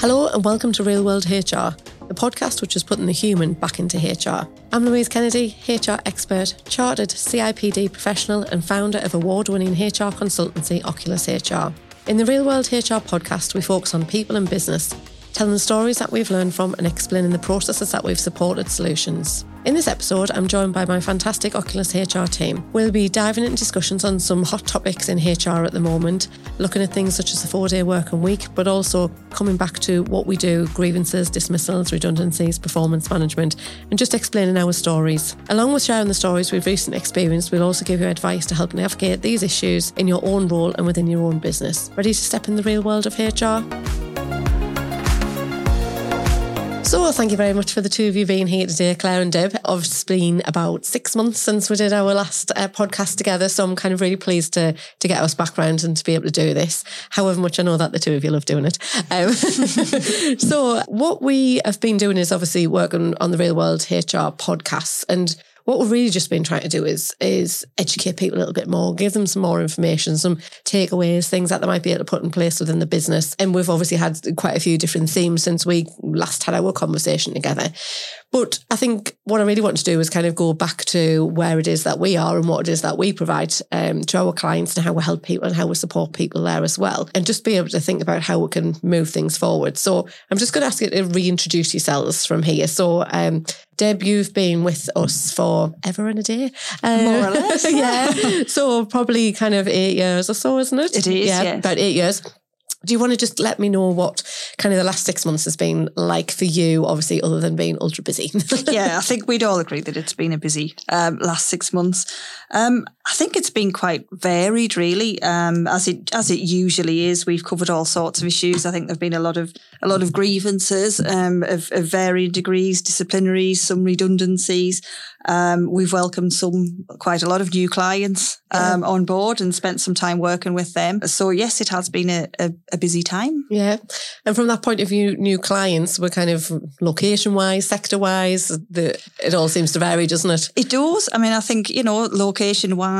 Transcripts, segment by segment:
Hello and welcome to Real World HR, the podcast which is putting the human back into HR. I'm Louise Kennedy, HR expert, chartered CIPD professional, and founder of award winning HR consultancy Oculus HR. In the Real World HR podcast, we focus on people and business telling the stories that we've learned from and explaining the processes that we've supported solutions. In this episode, I'm joined by my fantastic Oculus HR team. We'll be diving into discussions on some hot topics in HR at the moment, looking at things such as the four day working week, but also coming back to what we do grievances, dismissals, redundancies, performance management, and just explaining our stories. Along with sharing the stories we've recently experienced, we'll also give you advice to help navigate these issues in your own role and within your own business. Ready to step in the real world of HR? So, thank you very much for the two of you being here today, Claire and Deb. It's been about six months since we did our last uh, podcast together, so I'm kind of really pleased to to get us back around and to be able to do this. However much I know that the two of you love doing it. Um, so, what we have been doing is obviously working on the Real World HR podcasts, and what we've really just been trying to do is is educate people a little bit more, give them some more information, some takeaways, things that they might be able to put in place within the business. And we've obviously had quite a few different themes since we last had our conversation together. But I think what I really want to do is kind of go back to where it is that we are and what it is that we provide um, to our clients and how we help people and how we support people there as well. And just be able to think about how we can move things forward. So I'm just going to ask you to reintroduce yourselves from here. So, um, Deb, you've been with us for ever and a day. Uh, More or less. yeah. So probably kind of eight years or so, isn't it? It is. Yeah, yes. about eight years. Do you want to just let me know what kind of the last six months has been like for you, obviously, other than being ultra busy? yeah, I think we'd all agree that it's been a busy um, last six months. Um, I think it's been quite varied, really, um, as it as it usually is. We've covered all sorts of issues. I think there've been a lot of a lot of grievances um, of, of varying degrees, disciplinaries, some redundancies. Um, we've welcomed some quite a lot of new clients um, on board and spent some time working with them. So yes, it has been a, a, a busy time. Yeah, and from that point of view, new clients were kind of location wise, sector wise. The it all seems to vary, doesn't it? It does. I mean, I think you know, location wise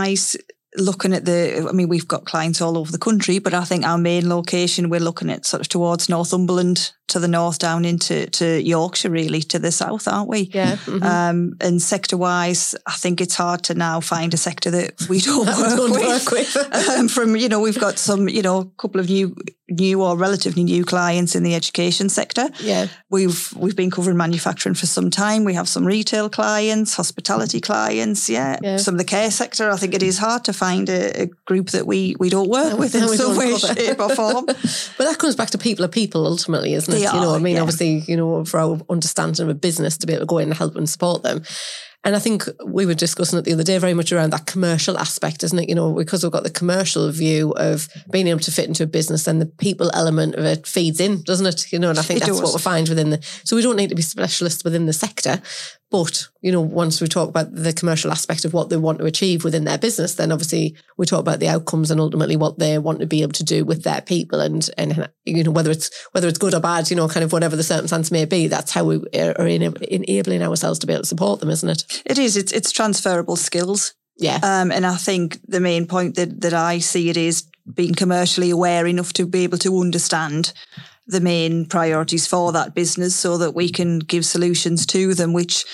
looking at the, I mean, we've got clients all over the country, but I think our main location, we're looking at sort of towards Northumberland to the north down into to Yorkshire, really to the south, aren't we? Yeah. Mm-hmm. Um, and sector wise, I think it's hard to now find a sector that we don't, That work, don't with. work with. um, from you know, we've got some, you know, a couple of new, new or relatively new clients in the education sector. Yeah. We've we've been covering manufacturing for some time. We have some retail clients, hospitality clients, yeah. Yeah. Some of the care sector. I think it is hard to find a, a group that we we don't work That with in some way, shape, or form. But that comes back to people are people ultimately, isn't it? You know, I mean, yeah. obviously, you know, for our understanding of a business to be able to go in and help and support them. And I think we were discussing it the other day very much around that commercial aspect, isn't it? You know, because we've got the commercial view of being able to fit into a business and the people element of it feeds in, doesn't it? You know, and I think It that's does. what we find within the, so we don't need to be specialists within the sector. But, you know, once we talk about the commercial aspect of what they want to achieve within their business, then obviously we talk about the outcomes and ultimately what they want to be able to do with their people and, and you know, whether it's whether it's good or bad, you know, kind of whatever the circumstance may be, that's how we are enabling ourselves to be able to support them, isn't it? It is. It's it's transferable skills. Yeah. Um, and I think the main point that, that I see it is being commercially aware enough to be able to understand the main priorities for that business so that we can give solutions to them which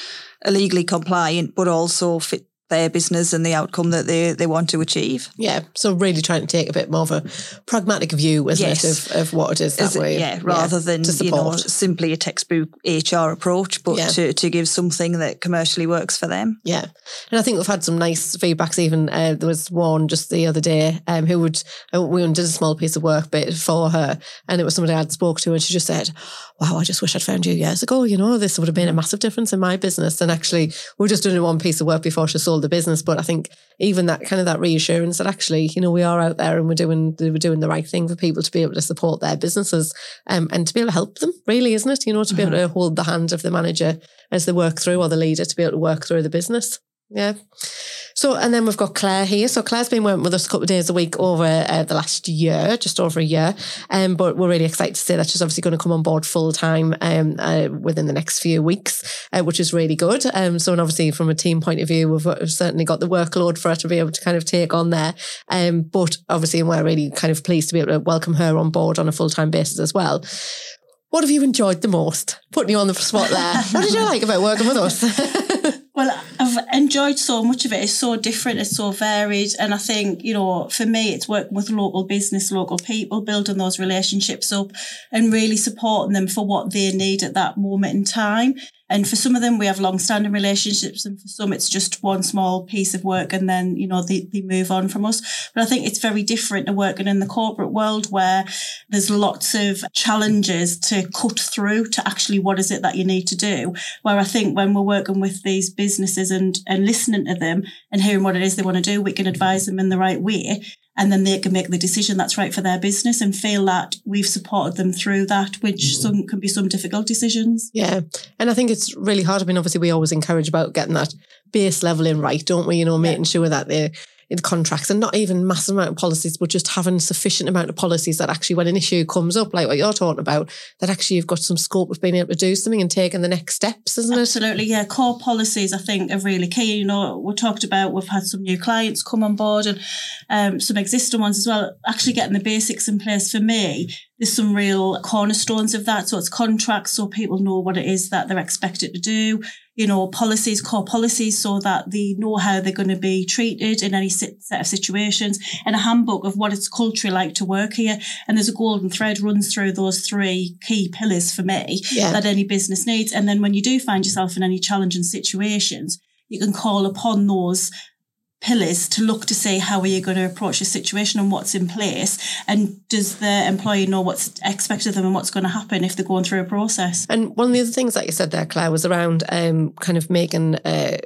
are legally compliant but also fit their business and the outcome that they, they want to achieve. Yeah. So really trying to take a bit more of a pragmatic view, isn't Yes. it, of, of what it is that it- way. yeah, rather than you know simply a textbook HR approach, but Yeah. to, to give something that commercially works for them. Yeah. And I think we've had some nice feedbacks even. Uh, there was one just the other day um, who would, uh, we did a small piece of work bit for her and it was somebody I'd spoke to and she just said, wow, I just wish I'd found you years ago. You know, this would have been a massive difference in my business. And actually we were just doing one piece of work before she sold the business. But I think even that kind of that reassurance that actually, you know, we are out there and we're doing, we're doing the right thing for people to be able to support their businesses um, and to be able to help them really, isn't it? You know, to be able to hold the hand of the manager as they work through or the leader to be able to work through the business. Yeah. So, and then we've got Claire here. So Claire's been working with us a couple of days a week over uh, the last year, just over a year. Um, but we're really excited to say that she's obviously going to come on board full time um, uh, within the next few weeks, uh, which is really good. Um, so, and obviously from a team point of view, we've, we've certainly got the workload for her to be able to kind of take on there. Um, but obviously, we're really kind of pleased to be able to welcome her on board on a full time basis as well. what have you enjoyed the most? Putting you on the spot there. what did you like about working with us? well, I've enjoyed so much of it. It's so different, it's so varied. And I think, you know, for me, it's working with local business, local people, building those relationships up and really supporting them for what they need at that moment in time. And for some of them, we have long-standing relationships, and for some, it's just one small piece of work, and then you know they, they move on from us. But I think it's very different to working in the corporate world where there's lots of challenges to cut through to actually what is it that you need to do. Where I think when we're working with these businesses and and listening to them and hearing what it is they want to do, we can advise them in the right way and then they can make the decision that's right for their business and feel that we've supported them through that, which mm. some can be some difficult decisions. Yeah. And I think it's really hard. I mean, obviously we always encourage about getting that base level in right, don't we? You know, making sure that they're in contracts and not even massive amount of policies, but just having sufficient amount of policies that actually when an issue comes up, like what you're talking about, that actually you've got some scope of being able to do something and taking the next steps, isn't Absolutely, it? Absolutely, yeah. Core policies I think are really key. You know, we talked about we've had some new clients come on board and um, some existing ones as well. Actually getting the basics in place for me there's some real cornerstones of that. So it's contracts so people know what it is that they're expected to do, you know, policies, core policies so that they know how they're going to be treated in any set of situations and a handbook of what it's culturally like to work here. And there's a golden thread runs through those three key pillars for me yeah. that any business needs. And then when you do find yourself in any challenging situations, you can call upon those pillars to look to see how are you going to approach the situation and what's in place and does the employee know what's expected of them and what's going to happen if they're going through a process and one of the other things that you said there claire was around um, kind of making uh,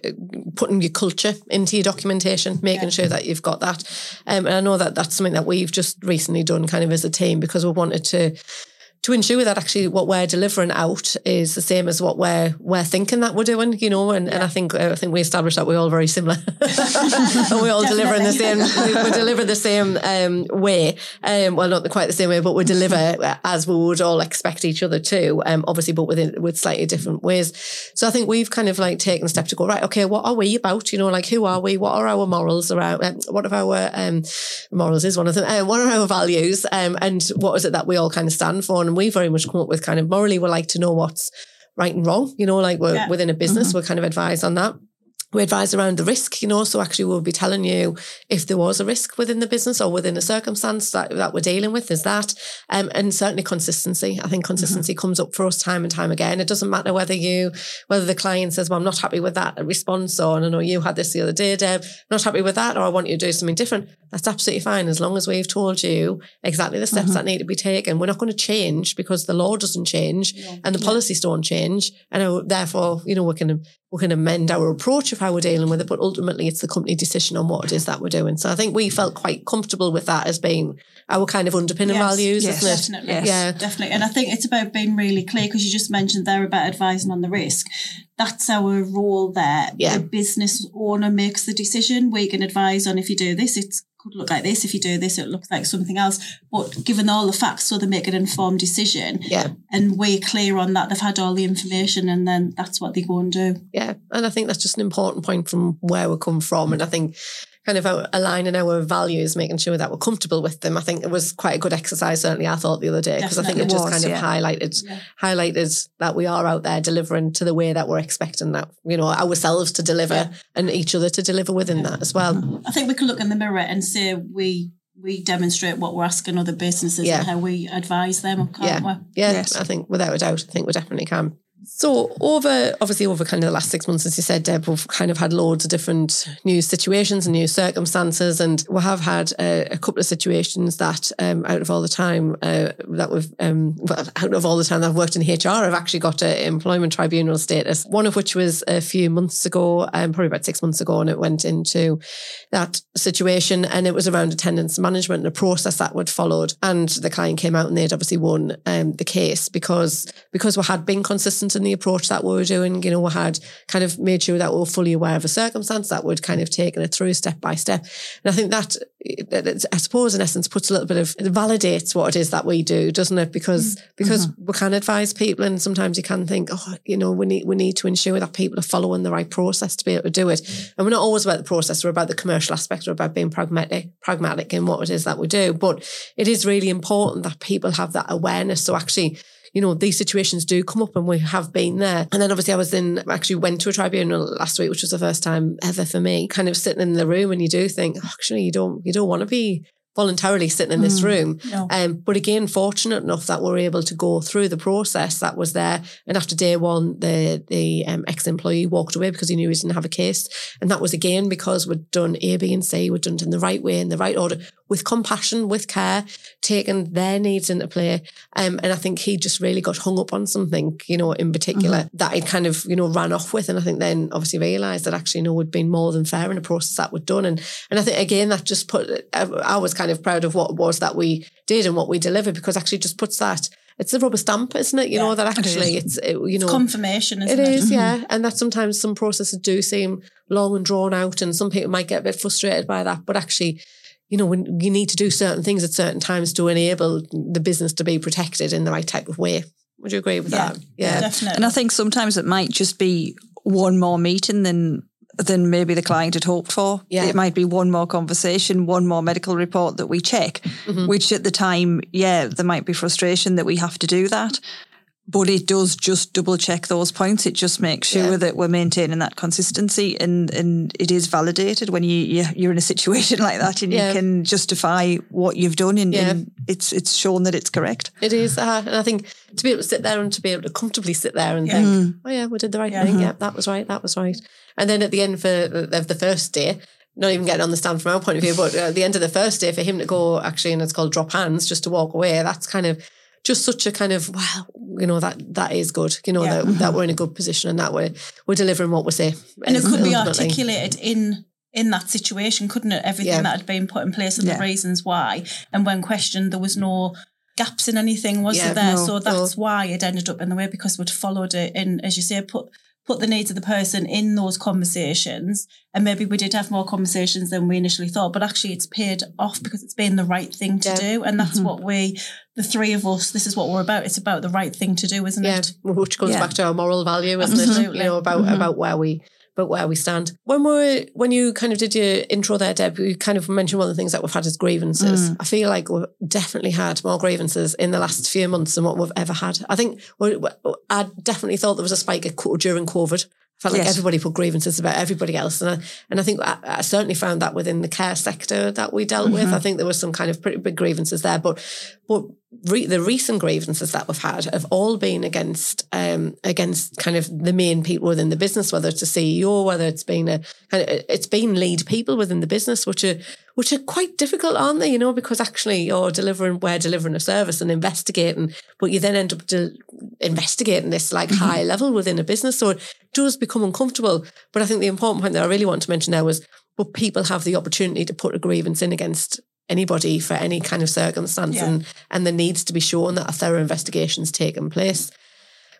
putting your culture into your documentation making yeah. sure that you've got that um, and i know that that's something that we've just recently done kind of as a team because we wanted to to ensure that actually what we're delivering out is the same as what we're we're thinking that we're doing, you know. And, yeah. and I think I think we established that we're all very similar, and we all deliver in the same we, deliver the same um, way. Um, well, not quite the same way, but we deliver as we would all expect each other to. Um, obviously, but within with slightly different ways. So I think we've kind of like taken a step to go right. Okay, what are we about? You know, like who are we? What are our morals around? Um, what are our um, morals is one of them. Um, what are our values? Um, and what is it that we all kind of stand for? And we very much come up with kind of morally, we like to know what's right and wrong. You know, like we're yeah. within a business, mm-hmm. we're kind of advised on that we advise around the risk, you know. So actually, we'll be telling you if there was a risk within the business or within a circumstance that, that we're dealing with. Is that, um, and certainly consistency. I think consistency mm-hmm. comes up for us time and time again. It doesn't matter whether you, whether the client says, "Well, I'm not happy with that response," or "I know you had this the other day, Deb, not happy with that," or "I want you to do something different." That's absolutely fine as long as we've told you exactly the steps mm-hmm. that need to be taken. We're not going to change because the law doesn't change yeah. and the policies yeah. don't change, and therefore, you know, we can we can amend our approach of how we're dealing with it, but ultimately it's the company decision on what it is that we're doing. So I think we felt quite comfortable with that as being our kind of underpinning yes, values, yes, isn't it? Definitely. Yes. Yeah, definitely. And I think it's about being really clear because you just mentioned there about advising on the risk. That's our role there. Yeah. The business owner makes the decision. We can advise on if you do this, it's could look like this. If you do this, it looks like something else. But given all the facts, so they make an informed decision. Yeah. And we're clear on that. They've had all the information and then that's what they go and do. Yeah. And I think that's just an important point from where we come from. And I think kind of aligning our values, making sure that we're comfortable with them. I think it was quite a good exercise. Certainly, I thought the other day because I think it, just was, kind of yeah. highlighted yeah. highlighted that we are out there delivering to the way that we're expecting that you know ourselves to deliver yeah. and each other to deliver within that as well. I think we can look in the mirror and say we we demonstrate what we're asking other businesses and how we advise them, yeah. We? Yeah, yes. I think without a doubt, I think we definitely can. So over, obviously over kind of the last six months, as you said, Deb, we've kind of had loads of different new situations and new circumstances. And we have had a, a couple of situations that um, out of all the time uh, that we've, um, out of all the time that I've worked in HR, I've actually got an employment tribunal status. One of which was a few months ago, um, probably about six months ago, and it went into that situation. And it was around attendance management and a process that would followed. And the client came out and they'd obviously won um, the case because, because we had been consistent in the approach that we were doing. You know, we had kind of made sure that we were fully aware of a circumstance that would kind of taken it through step by step. And I think that, I suppose, in essence, puts a little bit of it validates what it is that we do, doesn't it? Because mm. because mm-hmm. we can advise people, and sometimes you can think, oh, you know, we need we need to ensure that people are following the right process to be able to do it. Mm. And we're not always about the process; we're about the commercial aspect, we're about being pragmatic, pragmatic in what it is that we do. But it is really important that people have that awareness. So actually you know, these situations do come up and we have been there. And then obviously I was in, actually went to a tribunal last week, which was the first time ever for me, kind of sitting in the room and you do think, oh, actually, you don't, you don't want to be voluntarily sitting in this Mm. room. No. Um, but again, fortunate enough that we're able to go through the process that was there. And after day one, the the um, ex employee walked away because he knew he didn't have a case. And that was again because we'd done A, B, and C. We'd done it in the right way, in the right order, with compassion, with care, taking their needs into play. Um, and I think he just really got hung up on something, you know, in particular that he kind of, you know, ran off with. And I think then obviously realised that actually, you know, we'd been more than fair in the process that we'd done. And and I think again that just put I, was kind of proud of what it was that we did and what we delivered because actually just puts that it's a rubber stamp, isn't it? You know that it actually it's it, you know Confirmation, it isn't it? is, yeah. And that sometimes some processes do seem long and drawn out, and some people might get a bit frustrated by that. But actually, you know, when you need to do certain things at certain times to enable the business to be protected in the right type of way. Would you agree with Yeah, that? Yeah. Definitely. And I think sometimes it might just be one more meeting than than maybe the client had hoped for. Yeah. It might be one more conversation, one more medical report that we check, Mhm. which at the time, yeah, there might be frustration that we have to do that. But it does just double check those points. It just makes sure Yeah. that we're maintaining that consistency and, and it is validated when you, you you're in a situation like that and Yeah. you can justify what you've done and, Yeah. and it's it's shown that it's correct. It is, uh, and I think to be able to sit there and to be able to comfortably sit there and think, Mm. oh yeah, we did the right thing. Yeah, that was right. That was right. And then at the end for of the first day, not even getting on the stand from our point of view, but at the end of the first day for him to go actually, and it's called drop hands, just to walk away. That's kind of just such a kind of wow, you know that that is good. You know Yeah. that that we're in a good position and that we're we're delivering what we say. and it could be articulated in in that situation, couldn't it? Everything Yeah. that had been put in place and Yeah. the reasons why. And when questioned, there was no gaps in anything, was Yeah, there? No, so that's why it ended up in the way because we'd followed it and as you say, put put the needs of the person in those conversations. And maybe we did have more conversations than we initially thought, but actually it's paid off because it's been the right thing to do. And that's Mhm. what we, the three of us, this is what we're about. It's about the right thing to do, isn't yeah, it? which goes Yeah. back to our moral value, isn't it? Absolutely. You know about Mhm. about where we about where we stand. When we when you kind of did your intro there, Deb, you kind of mentioned one of the things that we've had is grievances. Mm. I feel like we've definitely had more grievances in the last few months than what we've ever had. I think we, I definitely thought there was a spike of co- during COVID. I felt like Yes. everybody put grievances about everybody else, and I, and I think I, I certainly found that within the care sector that we dealt with. Mhm. I think there was some kind of pretty big grievances there, but but re- the recent grievances that we've had have all been against um, against kind of the main people within the business, whether it's a CEO, whether it's been a kind of, it's been lead people within the business, which are which are quite difficult, aren't they? You know, because actually you're delivering, we're delivering a service and investigating, but you then end up de- investigating this like high level within a business, so it does become uncomfortable. But I think the important point that I really want to mention there was, but people have the opportunity to put a grievance in against anybody for any kind of circumstance Yeah. and and there needs to be shown that a thorough investigation's taken place.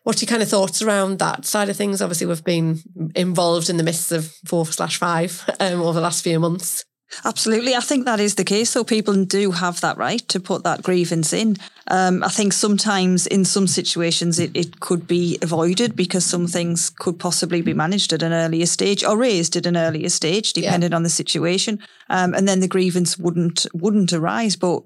What are your kind of thoughts around that side of things? Obviously, we've been involved in the midst of four slash five um, over the last few months. Absolutely. I think that is the case. So people do have that right to put that grievance in. Um, I think sometimes in some situations it, it could be avoided because some things could possibly be managed at an earlier stage or raised at an earlier stage, depending on the situation. Um, and then the grievance wouldn't wouldn't arise. But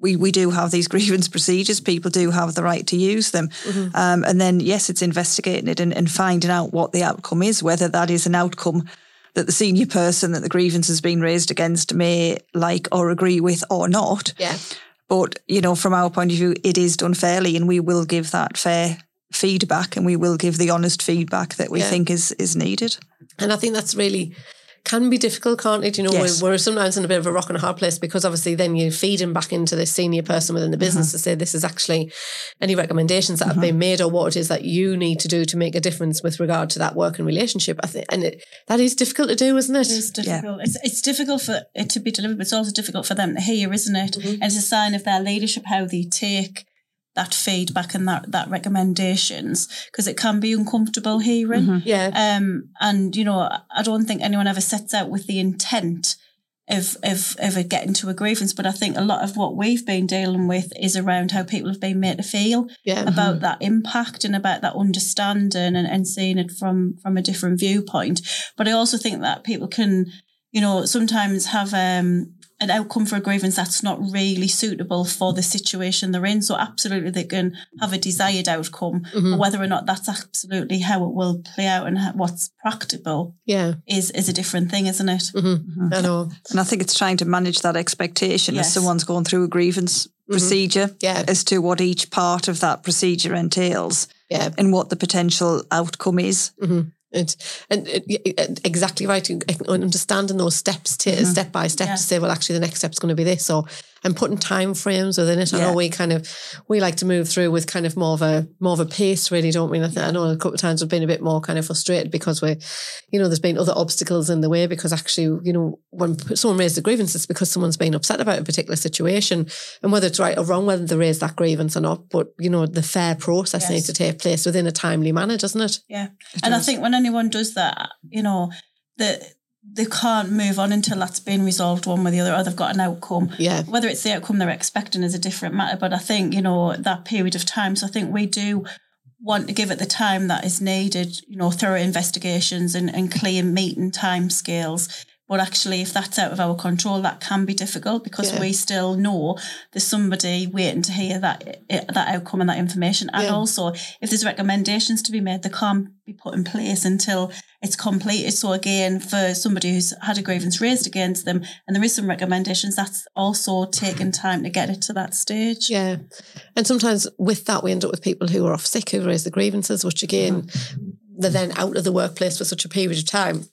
we, we do have these grievance procedures. People do have the right to use them. Um, and then, yes, it's investigating it and, and finding out what the outcome is, whether that is an outcome that the senior person that the grievance has been raised against may like or agree with or not. Yeah, But, you know, from our point of view, it is done fairly and we will give that fair feedback and we will give the honest feedback that we Yeah. think is is needed. and I think that's really can be difficult, can't it? You know, Yes. we're, we're sometimes in a bit of a rock and a hard place because obviously then you're feeding back into the senior person within the business Mm-hmm. to say this is actually any recommendations that have been made or what it is that you need to do to make a difference with regard to that working relationship. I think, and it, that is difficult to do, isn't it? It is difficult. It's it's difficult for it to be delivered, but it's also difficult for them to hear, isn't it? Mhm. And it's a sign of their leadership how they take that feedback and that that recommendations because it can be uncomfortable hearing. Mhm. Yeah, Um, and you know, I don't think anyone ever sets out with the intent of of of it getting to a grievance. But I think a lot of what we've been dealing with is around how people have been made to feel yeah, about that impact and about that understanding and, and seeing it from from a different viewpoint. But I also think that people can, you know, sometimes have um an outcome for a grievance that's not really suitable for the situation they're in. So absolutely they can have a desired outcome, Mm-hmm. but whether or not that's absolutely how it will play out and how, what's practical Yeah. is is a different thing, isn't it? Mm-hmm. I know. And I think it's trying to manage that expectation Yes. as someone's going through a grievance procedure Mm-hmm. Yeah. as to what each part of that procedure entails Yeah. and what the potential outcome is. And, and, uh, and uh, exactly right. Understanding those steps, to, mm-hmm. step by step, Yeah. to say, well, actually, the next step's going to be this, or and putting time frames within it. I Yeah. know we kind of we like to move through with kind of more of a more of a pace, really, don't we? And I, think, I know a couple of times we've been a bit more kind of frustrated because we, you know, there's been other obstacles in the way because actually, you know, when someone raises a grievance, it's because someone's been upset about a particular situation, and whether it's right or wrong, whether they raise that grievance or not, but you know, the fair process Yes. needs to take place within a timely manner, doesn't it? Yeah. And I think when anyone does that, you know, that they can't move on until that's been resolved one way or the other, or they've got an outcome. Yeah. Whether it's the outcome they're expecting is a different matter. But I think, you know, that period of time. So I think we do want to give it the time that is needed, you know, thorough investigations and, and clear meeting time scales. But actually, if that's out of our control, that can be difficult because Yeah. we still know there's somebody waiting to hear that eh, that outcome and that information. And Yeah. also, if there's recommendations to be made, they can't be put in place until it's completed. So again, for somebody who's had a grievance raised against them, and there is some recommendations, that's also taken time to get it to that stage. Yeah. And sometimes with that, we end up with people who are off sick, who raise the grievances, which again, mm-hmm. they're then out of the workplace for such a period of time.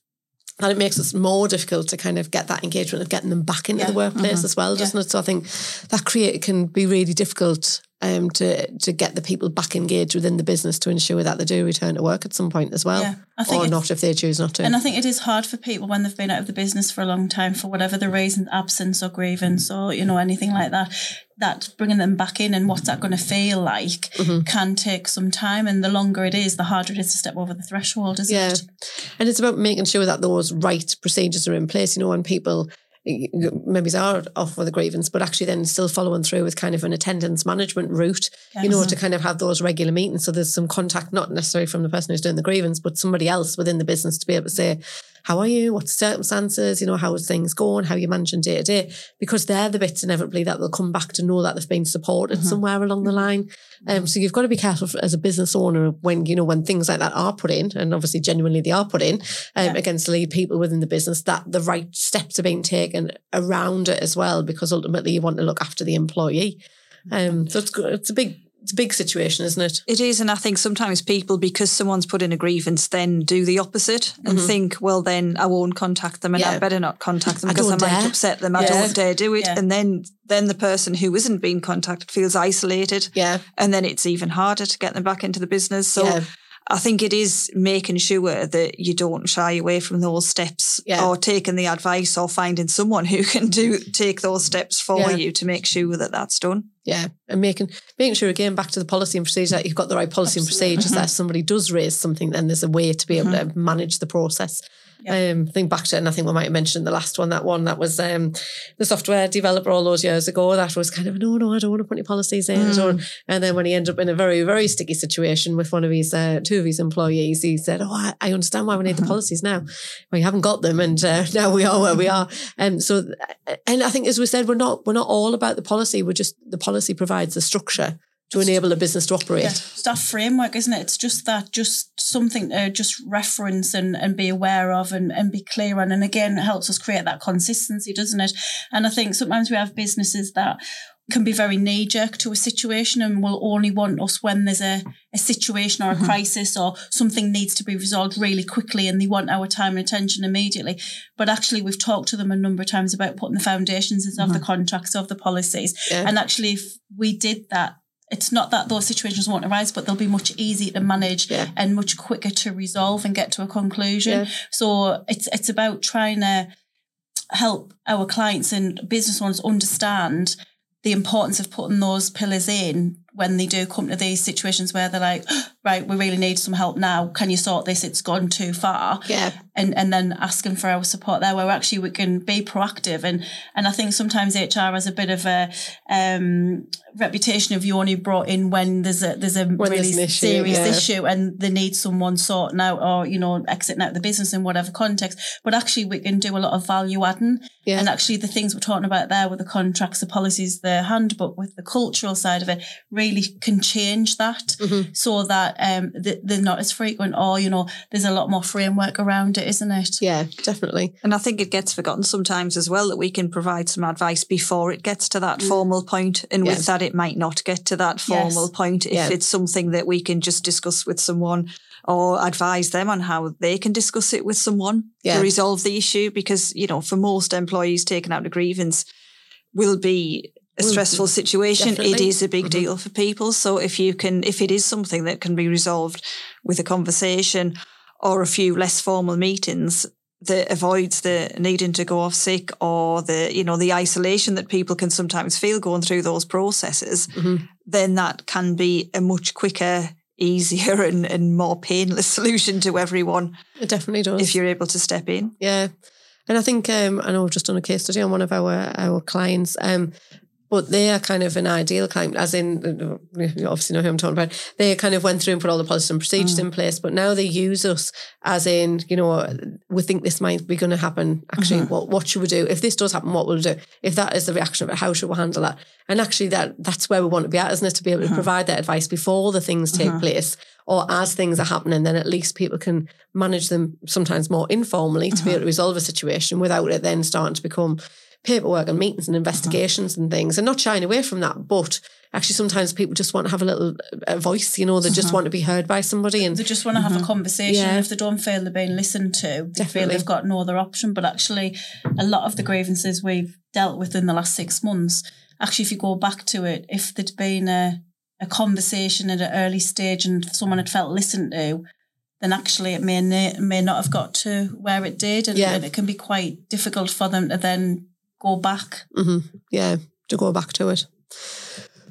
And it makes it more difficult to kind of get that engagement of getting them back into Yeah. the workplace as well, doesn't it? So I think that create can be really difficult um, to to get the people back engaged within the business to ensure that they do return to work at some point as well, Yeah, I think or not if they choose not to. And I think it is hard for people when they've been out of the business for a long time for whatever the reason, absence or grievance or, you know, anything like that, that bringing them back in and what's that going to feel like Mm-hmm. can take some time. And the longer it is, the harder it is to step over the threshold, isn't Yeah. it? And it's about making sure that those right procedures are in place, you know, when people maybe are off with a grievance, but actually then still following through with kind of an attendance management route, you know, to kind of have those regular meetings. So there's some contact, not necessarily from the person who's doing the grievance, but somebody else within the business to be able to say, how are you? What's the circumstances? You know, how is things going? How are you managing day to day? Because they're the bits inevitably that they'll come back to know that they've been supported somewhere along the line. Um, so you've got to be careful as a business owner when, you know, when things like that are put in, and obviously genuinely they are put in um, Yeah. against lead people within the business, that the right steps are being taken around it as well, because ultimately you want to look after the employee. Um, so it's. It's a big, it's a big situation, isn't it? It is, and I think sometimes people, because someone's put in a grievance, then do the opposite and think, well, then I won't contact them, and Mm-hmm. Yeah. I better not contact them I because I, might upset them. I don't dare do it, Yeah. and then then the person who isn't being contacted feels isolated, Yeah. and then it's even harder to get them back into the business. So. I think it is making sure that you don't shy away from those steps Yeah. or taking the advice or finding someone who can do take those steps for Yeah. you to make sure that that's done. Yeah, and making making sure again back to the policy and procedure that you've got the right policy and procedures that if somebody does raise something, then there's a way to be able mm-hmm. to manage the process. Um, think back to and I think we might have mentioned the last one, that one that was um, the software developer all those years ago. That was kind of no, no, I don't want to put any policies in. Don't. And then when he ended up in a very, very sticky situation with one of his uh, two of his employees, he said, "Oh, I, I understand why we need the policies now. We haven't got them, and uh, now we are where we are." And so, and I think as we said, we're not we're not all about the policy. We're just the policy provides the structure to enable a business to operate. Yeah, it's that framework, isn't it? It's just that, just something to just reference and, and be aware of and, and be clear on. And again, it helps us create that consistency, doesn't it? And I think sometimes we have businesses that can be very knee jerk to a situation and will only want us when there's a, a situation or a mm-hmm. crisis or something needs to be resolved really quickly and they want our time and attention immediately. But actually, we've talked to them a number of times about putting the foundations of the mm-hmm. contracts, of the policies. Yeah. And actually, if we did that, it's not that those situations won't arise, but they'll be much easier to manage Yeah. and much quicker to resolve and get to a conclusion. Yeah. So it's it's about trying to help our clients and business owners understand the importance of putting those pillars in when they do come to these situations where they're like, right, we really need some help now. Can you sort this? It's gone too far. Yeah. And and then asking for our support there where actually we can be proactive. And and I think sometimes HR has a bit of a um, reputation of you only brought in when there's a there's a When really there's issue, serious yeah. issue and they need someone sorting out or, you know, exiting out the business in whatever context. But actually we can do a lot of value adding. Yeah. And actually the things we're talking about there with the contracts, the policies, the handbook with the cultural side of it really can change that Mm-hmm. so that um th- they're not as frequent or, you know, there's a lot more framework around it, isn't it? Yeah, definitely. And I think it gets forgotten sometimes as well that we can provide some advice before it gets to that formal point. And Yeah. with that, it might not get to that formal Yes. point if Yeah. it's something that we can just discuss with someone or advise them on how they can discuss it with someone Yeah. to resolve the issue. Because, you know, for most employees, taking out a grievance will be a stressful situation. It definitely. is a big deal for people. So if you can, if it is something that can be resolved with a conversation or a few less formal meetings, that avoids the needing to go off sick or the you know the isolation that people can sometimes feel going through those processes Mhm. then that can be a much quicker easier and, and more painless solution to everyone It definitely does. if you're able to step in Yeah. And I think um, I know we've just done a case study on one of our our clients. Um, but they are kind of an ideal client, as in uh, uh, you obviously know who I'm talking about. They kind of went through and put all the policies and procedures mm. in place, but now they use us as in, you know, we think this might be going to happen. Actually, mm-hmm. what what should we do if this does happen? What will we do if that is the reaction of it? How should we handle that? And actually, that that's where we want to be at, isn't it? To be able to mm-hmm. provide that advice before the things take mm-hmm. place, or as things are happening, then at least people can manage them sometimes more informally to be able to resolve a situation without it then starting to become paperwork and meetings and uh-huh. investigations and things and not shying away from that but actually sometimes people just want to have a little a voice you know they just uh-huh. want to be heard by somebody and They just want to have a mm-hmm. conversation. Yeah. If they don't feel they're being listened to, they feel Definitely. they've got no other option. But actually, a lot of the grievances we've dealt with in the last six months, actually, if you go back to it, if there'd been a, a conversation at an early stage and someone had felt listened to, then actually it may may not have got to where it did, and, Yeah. and it can be quite difficult for them to then go back. hmm Yeah, to go back to it.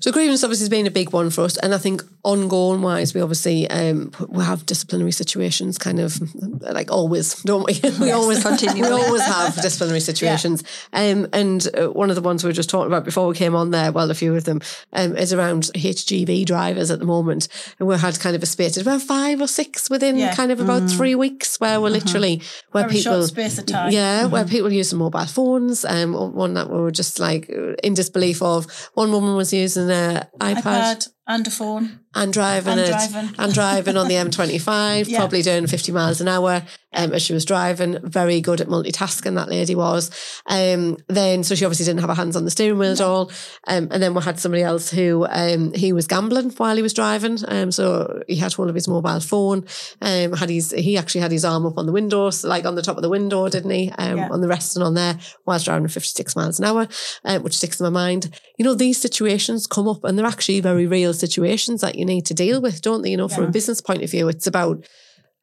So grievance obviously has been a big one for us, and I think ongoing wise, we obviously um, we have disciplinary situations, kind of like always, don't we? we always continue. We always have disciplinary situations, um, and uh, one of the ones we were just talking about before we came on there, well, a few of them um, is around HGV drivers at the moment, and we had kind of a spate of about five or six within Yeah. kind of about three weeks, where we're literally where Very people short space of time. yeah, where people using mobile phones. Um, one that we were just like in disbelief of. One woman was using iPad, iPad and a phone. and driving and it driving. and driving on the M25, Yeah. probably doing 50 miles an hour um, as she was driving. Very good at multitasking, that lady was. Um, then, so she obviously didn't have her hands on the steering wheel at all. Um, and then we had somebody else who um, he was gambling while he was driving. Um, so he had hold of his mobile phone. Um, had his he actually had his arm up on the window, so like on the top of the window, didn't he? Um, Yeah. on the resting on there whilst driving 56 miles an hour, um, which sticks in my mind. You know, these situations come up and they're actually very real situations that you need to deal with, don't they? You know, from a business point of view, it's about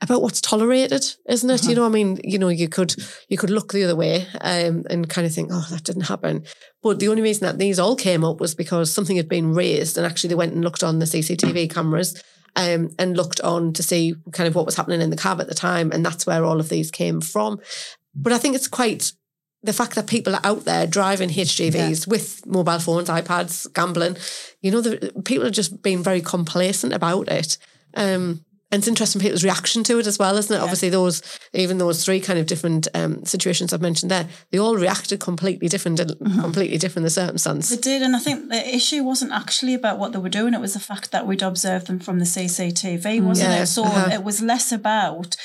about what's tolerated, isn't it? You know, I mean, you know, you could you could look the other way um, and kind of think, oh, that didn't happen. But the only reason that these all came up was because something had been raised, and actually they went and looked on the CCTV cameras. Um, and looked on to see kind of what was happening in the cab at the time, and that's where all of these came from. But I think it's quite the fact that people are out there driving HGVs with mobile phones, iPads, gambling. You know, the, people are just being very complacent about it. Um, and it's interesting people's reaction to it as well, isn't it? Obviously, those even those three kind of different um, situations I've mentioned there, they all reacted completely different and Mm-hmm. completely different the circumstance. They did, and I think the issue wasn't actually about what they were doing. It was the fact that we'd observed them from the CCTV, wasn't Yeah, it? So uh-huh. it was less about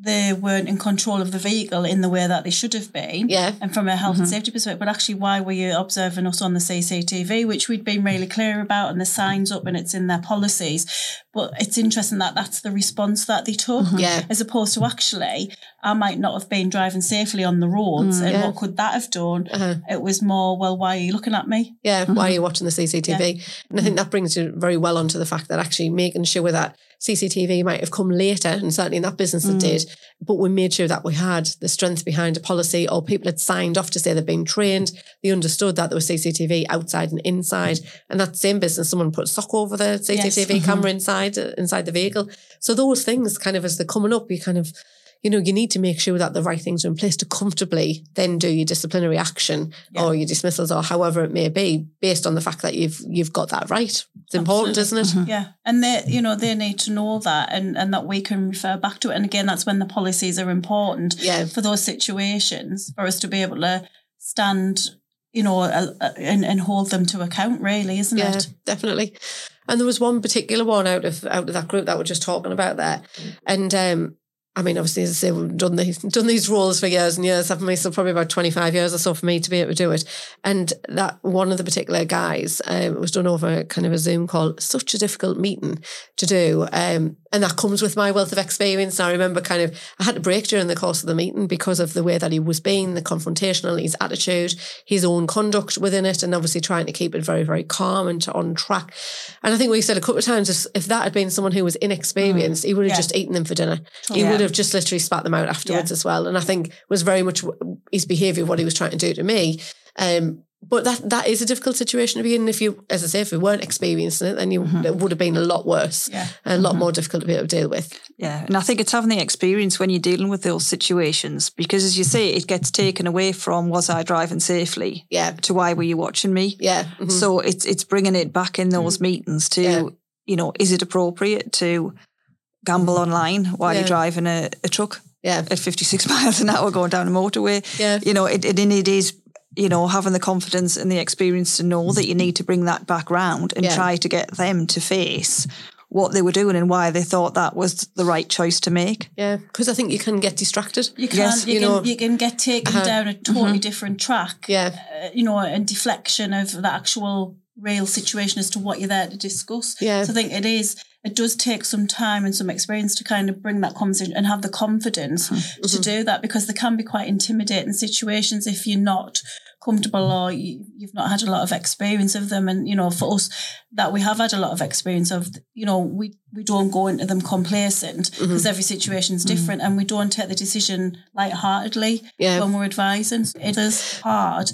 they weren't in control of the vehicle in the way that they should have been. Yeah. And from a health and mm-hmm. safety perspective, but actually, why were you observing us on the CCTV, which we'd been really clear about, and the signs up, and it's in their policies. But it's interesting that that's the response that they took, mm-hmm. Yeah. as opposed to actually, I might not have been driving safely on the roads, mm. and Yeah. what could that have done? Uh-huh. It was more, well, why are you looking at me? Yeah, why are mm-hmm. you watching the CCTV? And I think that brings you very well onto the fact that actually making sure that CCTV might have come later, and certainly in that business it did. But we made sure that we had the strength behind a policy, or people had signed off to say they've been trained. They understood that there was CCTV outside and inside. And that same business, someone put sock over the CCTV camera inside uh, inside the vehicle. So those things, kind of as they're coming up, you kind of you know, you need to make sure that the right things are in place to comfortably then do your disciplinary action Yeah. or your dismissals or however it may be, based on the fact that you've you've got that right. It's important, isn't it? Yeah, and they, you know, they need to know that, and and that we can refer back to it. And again, that's when the policies are important Yeah. for those situations for us to be able to stand, you know, uh, uh, and and hold them to account. Really, isn't Yeah, it? definitely. And there was one particular one out of out of that group that we're just talking about there, and um, I mean, obviously, as I say, we've done these done these roles for years and years, haven't we? So probably about twenty five years or so for me to be able to do it. And that one of the particular guys, um, was done over kind of a Zoom call. Such a difficult meeting to do, um, and that comes with my wealth of experience. I remember kind of I had to break during the course of the meeting because of the way that he was being, the confrontational, his attitude, his own conduct within it, and obviously trying to keep it very, very calm and to on track. And I think we said a couple of times, if- if that had been someone who was inexperienced, he would have Yeah. just eaten them for dinner. He Yeah. would have just literally spat them out afterwards Yeah. as well. And I think was very much his behaviour, what he was trying to do to me. Um, but that that is a difficult situation to be in. If you, as I say, if we weren't experiencing it, then you it would have been a lot worse, Yeah. a lot more difficult to be able to deal with. Yeah, and I think it's having the experience when you're dealing with those situations because, as you say, it gets taken away from was I driving safely Yeah, to why were you watching me? yeah, mhm. So it's it's bringing it back in those meetings to Yeah. you know is it appropriate to gamble online while Yeah. you're driving a, a truck yeah, at 56 miles an hour going down a motorway? yeah, You know, it, it, and it is you know having the confidence and the experience to know that you need to bring that back round and Yeah. try to get them to face what they were doing and why they thought that was the right choice to make. yeah. Because I think you can get distracted. You can, Yes, you, you can, know. you can get taken Uh-huh. down a totally different track. Yeah, uh, you know, and deflection of the actual real situation as to what you're there to discuss. Yeah. So I think it is, it does take some time and some experience to kind of bring that conversation and have the confidence mm-hmm. to mm-hmm. do that because there can be quite intimidating situations if you're not comfortable or you, you've not had a lot of experience of them. And, you know, for us that we have had a lot of experience of, you know, we, we don't go into them complacent mm-hmm. because every situation is different and we don't take the decision lightheartedly Yeah. when we're advising. It is hard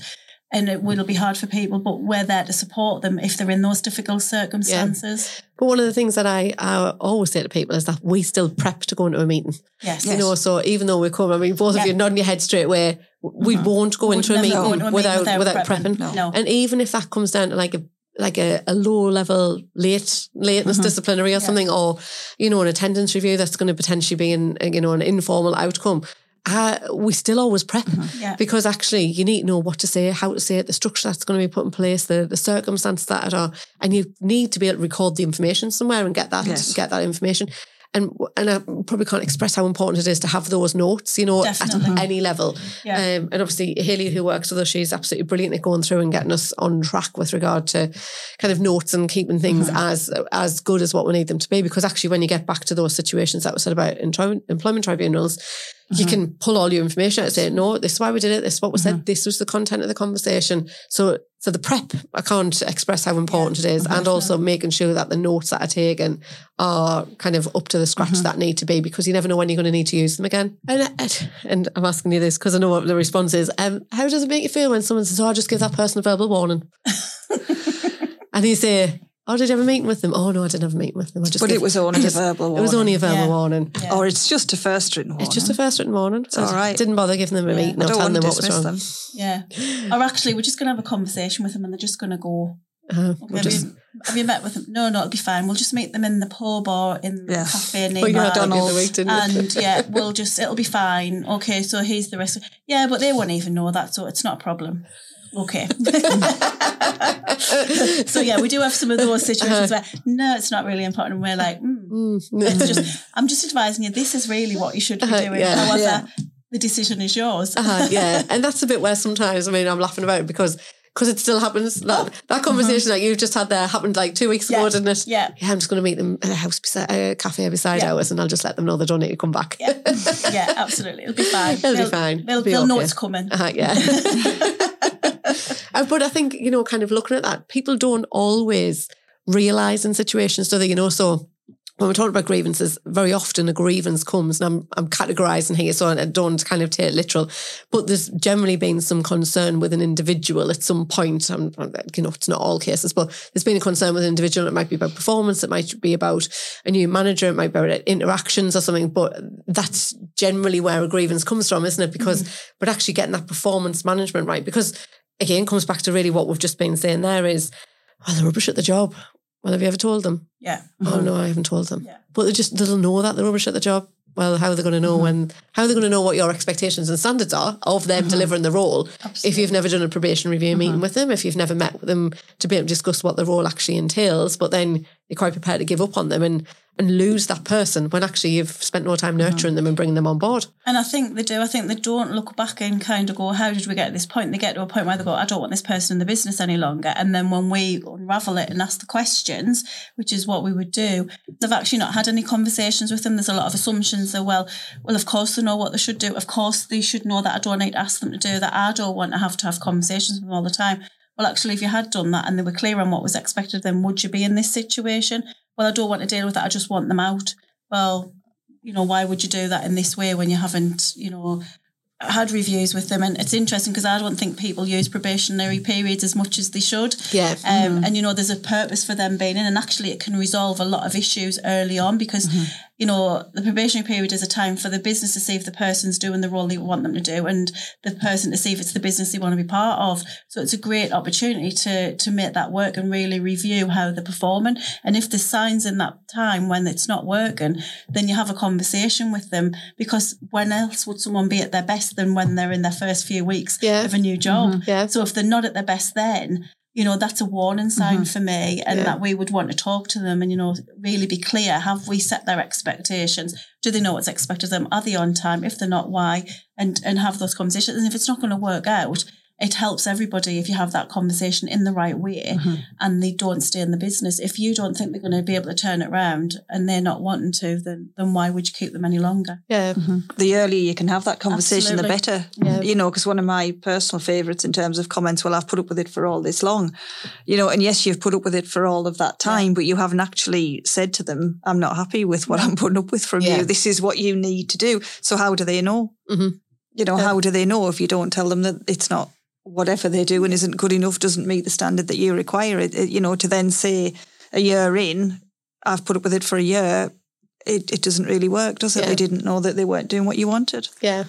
and it will be hard for people, but we're there to support them if they're in those difficult circumstances. But one of the things that I, I always say to people is that we still prep to go into a meeting. Yes. You know, so even though we come, I mean, both of Yeah. you nodding your head straight away, we mm-hmm. won't go Would into a meeting go into a meeting without without without prepping. prepping. No. No. And even if that comes down to like a like a, a low level late lateness mm-hmm. disciplinary or something, or you know, an attendance review that's going to potentially be an you know an informal outcome. Uh, we still always prep Yeah. because actually you need to know what to say, how to say it, the structure that's going to be put in place, the the circumstances that are, and you need to be able to record the information somewhere and get that Yes. get that information. And and I probably can't express how important it is to have those notes, you know, Definitely. at any level. Yeah. Um, and obviously Haley, who works with us, she's absolutely brilliant at going through and getting us on track with regard to kind of notes and keeping things as as good as what we need them to be. Because actually, when you get back to those situations that were said about employment, employment tribunals, you mm-hmm. can pull all your information out and say, no, this is why we did it. This is what was said. Mm-hmm. This was the content of the conversation. So, so the prep, I can't express how important it is, and also making sure that the notes that are taken are kind of up to the scratch mm-hmm. that need to be, because you never know when you're going to need to use them again. And, and- and I'm asking you this because I know what the response is. Um, how does it make you feel when someone says, "Oh, I just give that person a verbal warning," and you say, "Oh, did you have a meeting with them?" Oh no, I didn't have a meeting with them. I just But give- it was only I a just- verbal Warning. It was only a verbal Yeah. warning. Yeah. Or it's just a first written warning. It's just a first written warning. all right. Didn't bother giving them a meeting I or don't telling want to them what was dismiss wrong. them. Yeah. Or actually, we're just going to have a conversation with them and they're just going to go. Uh, we'll have, just, you, have you met with them? No, no, it'll be fine. We'll just meet them in the pub or in the Yeah. cafe near you had the McDonald's. week, didn't you? and yeah, we'll just it'll be fine. Okay, so here's the rest. Yeah, but they won't even know that, so it's not a problem. Okay. so yeah, we do have some of those situations where no, it's not really important. And we're like, mm, Mm. it's just I'm just advising you. This is really what you should be Uh-huh, doing. yeah. However, Yeah. the decision is yours. Uh-huh, yeah, and that's a bit where sometimes I mean I'm laughing about it because because it still happens. That that conversation that you've just had there happened like two weeks ago, didn't it? Yeah. Yeah, I'm just going to meet them at a house beside a cafe beside Yeah. ours, and I'll just let them know they don't need to come back. Yeah, yeah, absolutely. It'll be fine. It'll be They'll- fine. They'll, It'll be they'll know it's coming. Uh-huh, yeah. Uh, but I think, you know, kind of looking at that, people don't always realize in situations, do they? You know, so when we're talking about grievances, very often a grievance comes, and I'm, I'm categorising here, so I don't kind of take it literal, but there's generally been some concern with an individual at some point. I'm, you know, it's not all cases, but there's been a concern with an individual. It might be about performance, it might be about a new manager, it might be about interactions or something, but that's generally where a grievance comes from, isn't it? Because mm-hmm. we're actually getting that performance management right. Because again, comes back to really what we've just been saying there is, well, they're rubbish at the job. Well, have you ever told them? Yeah. Oh no, I haven't told them. Yeah. But they just they'll know that they're rubbish at the job. Well, how are they going to know mm-hmm. when? How are they going to know what your expectations and standards are of them mm-hmm. delivering the role? Absolutely. If you've never done a probation review mm-hmm. meeting with them, if you've never met with them to be able to discuss what the role actually entails, but then you're quite prepared to give up on them and and lose that person when actually you've spent more time nurturing mm-hmm. them and bringing them on board. And I think they do. I think they don't look back and kind of go, how did we get to this point? They get to a point where they go, I don't want this person in the business any longer. And then when we unravel it and ask the questions, which is what we would do, they've actually not had any conversations with them. There's a lot of assumptions that, well, well, of course they know what they should do. Of course they should know that I don't need to ask them to do that. I don't want to have to have conversations with them all the time. Well, actually, if you had done that and they were clear on what was expected then would you be in this situation? well, I don't want to deal with that. I just want them out. Well, you know, why would you do that in this way when you haven't, you know, had reviews with them, and it's interesting because I don't think people use probationary periods as much as they should. Yeah. Um, mm-hmm. And you know, there's a purpose for them being in, and actually, it can resolve a lot of issues early on because mm-hmm you know, the probationary period is a time for the business to see if the person's doing the role they want them to do and the person to see if it's the business they want to be part of. So it's a great opportunity to to make that work and really review how they're performing. And if there's signs in that time when it's not working, then you have a conversation with them because when else would someone be at their best than when they're in their first few weeks yeah. of a new job? Mm-hmm. Yeah. So if they're not at their best then, you know, that's a warning sign mm-hmm. for me, and yeah. that we would want to talk to them and, you know, really be clear. Have we set their expectations? Do they know what's expected of them? Are they on time? If they're not, why? And and have those conversations. And if it's not going to work out, it helps everybody if you have that conversation in the right way mm-hmm. and they don't stay in the business. If you don't think they're going to be able to turn it around and they're not wanting to, then then why would you keep them any longer? Yeah. Mm-hmm. The earlier you can have that conversation, Absolutely. the better. Yeah. You know, because one of my personal favourites in terms of comments, well, I've put up with it for all this long. You know, and yes, you've put up with it for all of that time, yeah. but you haven't actually said to them, I'm not happy with what I'm putting up with from yeah. you. This is what you need to do. So how do they know? Mm-hmm. You know, how do they know if you don't tell them that it's not whatever they're doing isn't good enough, doesn't meet the standard that you require. It, you know, to then say a year in, I've put up with it for a year, it, it doesn't really work, does it? Yeah. They didn't know that they weren't doing what you wanted. Yeah.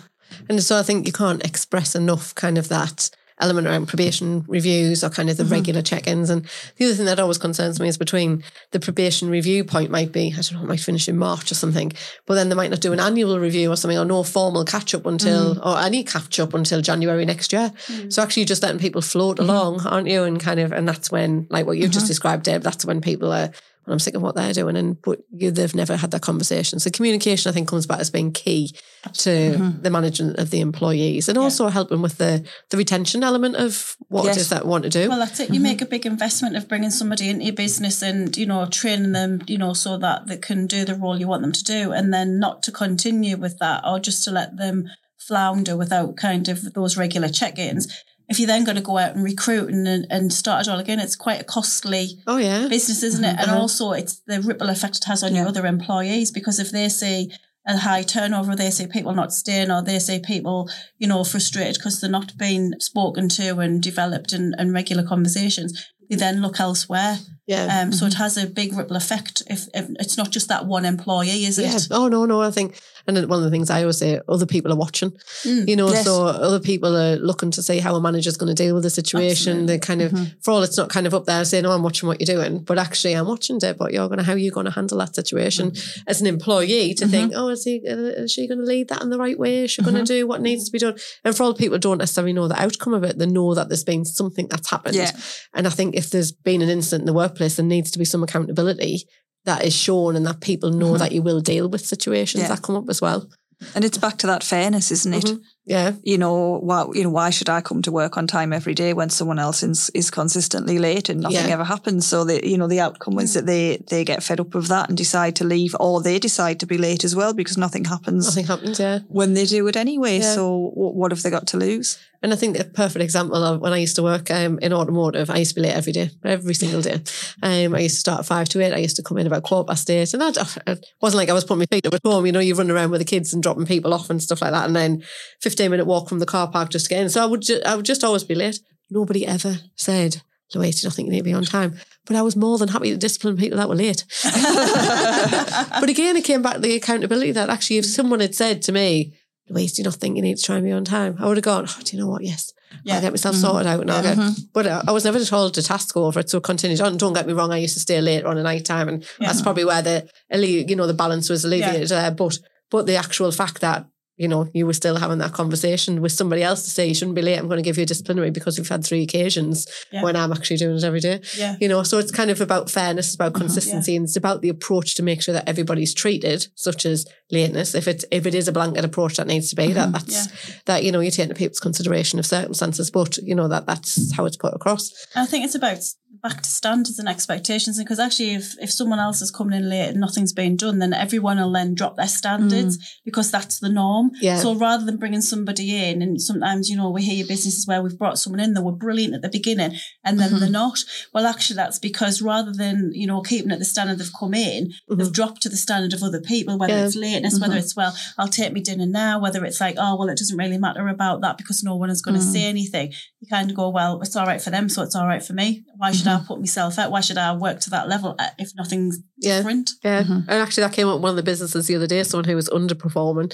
And so I think you can't express enough kind of that element around probation reviews or kind of the mm-hmm. regular check-ins. And the other thing that always concerns me is between the probation review point might be, I don't know, it might finish in March or something, but then they might not do an annual review or something or no formal catch up until, mm. or any catch up until January next year. Mm. So actually you're just letting people float mm-hmm. along, aren't you? And kind of, and that's when, like what you've just mm-hmm. described, Deb, that's when people are and I'm sick of what they're doing. And but you, they've never had that conversation. So communication, I think, comes back as being key to mm-hmm. the management of the employees, and yeah. also helping with the the retention element of what yes. it is that want to do. Well, that's it. You mm-hmm. make a big investment of bringing somebody into your business and you know training them, you know, so that they can do the role you want them to do, and then not to continue with that, or just to let them flounder without kind of those regular check-ins if you're then going to go out and recruit and, and start it all again, it's quite a costly oh yeah business, isn't it? And uh-huh. also, it's the ripple effect it has on yeah. your other employees because if they see a high turnover, they see people not staying, or they see people, you know, frustrated because they're not being spoken to and developed in, in regular conversations, they then look elsewhere. Yeah. Um, mm-hmm. So it has a big ripple effect. If, if, it's not just that one employee, is it? Oh no, no. I think and one of the things I always say, other people are watching, mm, you know, yes. so other people are looking to see how a manager's going to deal with the situation. They kind of, mm-hmm. for all it's not kind of up there saying, oh, I'm watching what you're doing, but actually I'm watching it, but you're going to, how are you going to handle that situation mm-hmm. as an employee to mm-hmm. think, oh, is, he, uh, is she going to lead that in the right way? Is she going to mm-hmm. do what needs to be done? And for all people don't necessarily know the outcome of it, they know that there's been something that's happened. Yeah. And I think if there's been an incident in the workplace, there needs to be some accountability that is shown and that people know mm-hmm. that you will deal with situations yeah. that come up as well. And it's back to that fairness, isn't it? Mm-hmm. Yeah. You know, why you know, why should I come to work on time every day when someone else is, is consistently late and nothing Yeah. ever happens? So the you know, the outcome is that they they get fed up of that and decide to leave or they decide to be late as well because nothing happens Nothing happens, yeah. when they do it anyway. Yeah. So what, what have they got to lose? And I think a perfect example of when I used to work um, in automotive, I used to be late every day, every single day. Um, I used to start at five to eight. I used to come in about quarter past eight. And that it wasn't like I was putting my feet up at home. You know, you run around with the kids and dropping people off and stuff like that. And then 15 minute walk from the car park just to get in. So I would, ju- I would just always be late. Nobody ever said, Louise, you don't think you need to be on time. But I was more than happy to discipline people that were late. but again, it came back to the accountability that actually, if someone had said to me, Louise, do you not think you need to try and be on time? I would have gone, oh, do you know what? Yes. Yeah. I'll get myself sorted out and I'll get, but uh, I was never told to task over it. So continued on. Don't get me wrong. I used to stay later on at night time and that's probably where the, you know, the balance was alleviated there. But, but the actual fact that, you know, you were still having that conversation with somebody else to say you shouldn't be late. I'm going to give you a disciplinary because we've had three occasions Yeah. when I'm actually doing it every day. Yeah. You know, so it's kind of about fairness, it's about uh-huh. consistency, and it's about the approach to make sure that everybody's treated, such as lateness. If it if it is a blanket approach that needs to be, that mm-hmm, that's that you know you take into people's consideration of circumstances, but you know that that's how it's put across. I think it's about back to standards and expectations because actually if, if someone else is coming in late and nothing's being done then everyone will then drop their standards mm. because that's the norm Yeah. so rather than bringing somebody in and sometimes you know we hear your businesses where we've brought someone in that were brilliant at the beginning and then they're mm-hmm. not well actually that's because rather than you know keeping at the standard they've come in they've mm-hmm. dropped to the standard of other people whether Yeah. it's lateness whether mm-hmm. it's well I'll take me dinner now whether it's like oh well it doesn't really matter about that because no one is going to mm. say anything. You kind of go well it's all right for them so it's all right for me. Why should I mm-hmm. put myself out? Why should I work to that level uh, if nothing's Yeah. different? Yeah, mm-hmm. and actually that came up in one of the businesses the other day. Someone who was underperforming,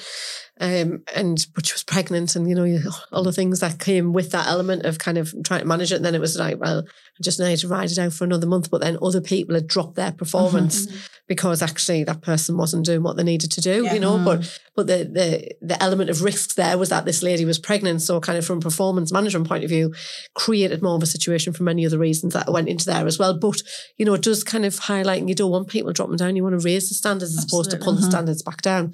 um, and but she was pregnant, and you know all the things that came with that element of kind of trying to manage it. And then it was like, well, I just need to ride it out for another month. But then other people had dropped their performance because actually that person wasn't doing what they needed to do. Yeah. You know, but but the the the element of risks there was that this lady was pregnant, so kind of from a performance management point of view, created more of a situation for many other reasons that went into there as well. But you know, it does kind of highlight, and you don't want people dropping down. You want to raise the standards as opposed to pull the standards back down.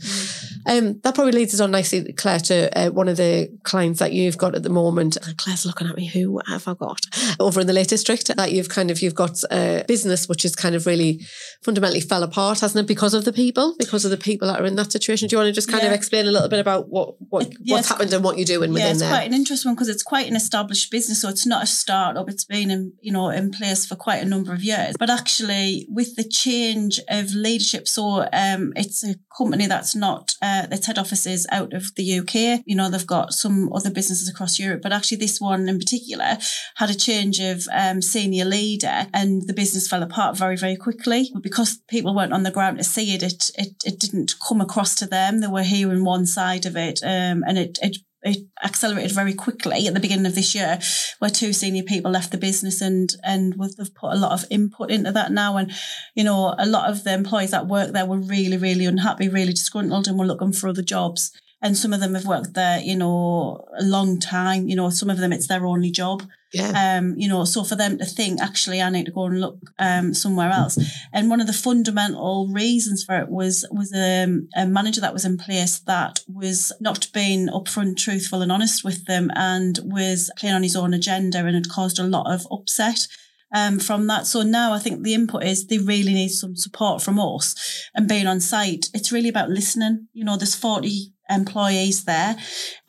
Um, that probably leads us on nicely, Claire, to uh, one of the clients that you've got at the moment. Uh, Claire's looking at me. Who have I got over in the Lake District? That you've kind of you've got a business which is kind of really fundamentally fell apart, hasn't it? Because of the people, because of the people that are in that situation. Do you want to just kind of explain a little bit about what what yeah, what's happened and what you're doing yeah, within it's there? quite an interesting one because it's quite an established business. So it's not a startup. It's been in, you know, in place for quite a number of years. But actually, with the change of leadership, so um, it's a company that's not uh, its head office is out of the UK. You know, they've got some other businesses across Europe, but actually, this one in particular had a change of um, senior leader, and the business fell apart very, very quickly. But because people weren't on the ground to see it, it it, it didn't come across to them. They were hearing one side of it, um, and it it it accelerated very quickly at the beginning of this year, where two senior people left the business and and they've put a lot of input into that now. And you know, a lot of the employees that work there were really, really unhappy, really disgruntled, and were looking for other jobs. And some of them have worked there, you know, a long time. You know, some of them it's their only job. Yeah, Um, you know, so for them to think, actually, I need to go and look um, somewhere else. And one of the fundamental reasons for it was was um, a manager that was in place that was not being upfront, truthful, and honest with them, and was playing on his own agenda, and had caused a lot of upset. Um, from that. So now I think the input is they really need some support from us and being on site. It's really about listening. You know, there's 40 employees there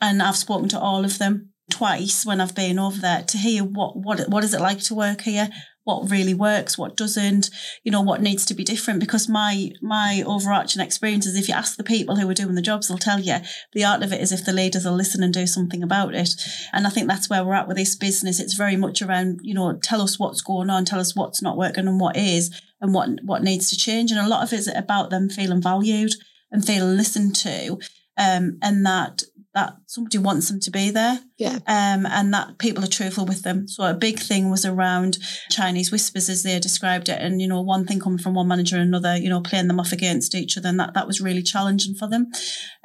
and I've spoken to all of them twice when I've been over there to hear what what what is it like to work here, what really works, what doesn't, you know, what needs to be different. Because my my overarching experience is if you ask the people who are doing the jobs, they'll tell you the art of it is if the leaders will listen and do something about it. And I think that's where we're at with this business. It's very much around, you know, tell us what's going on, tell us what's not working and what is and what what needs to change. And a lot of it is about them feeling valued and feeling listened to. Um, and that that somebody wants them to be there yeah, um, and that people are truthful with them. So a big thing was around Chinese whispers as they described it, and you know one thing coming from one manager and another, you know playing them off against each other, and that that was really challenging for them.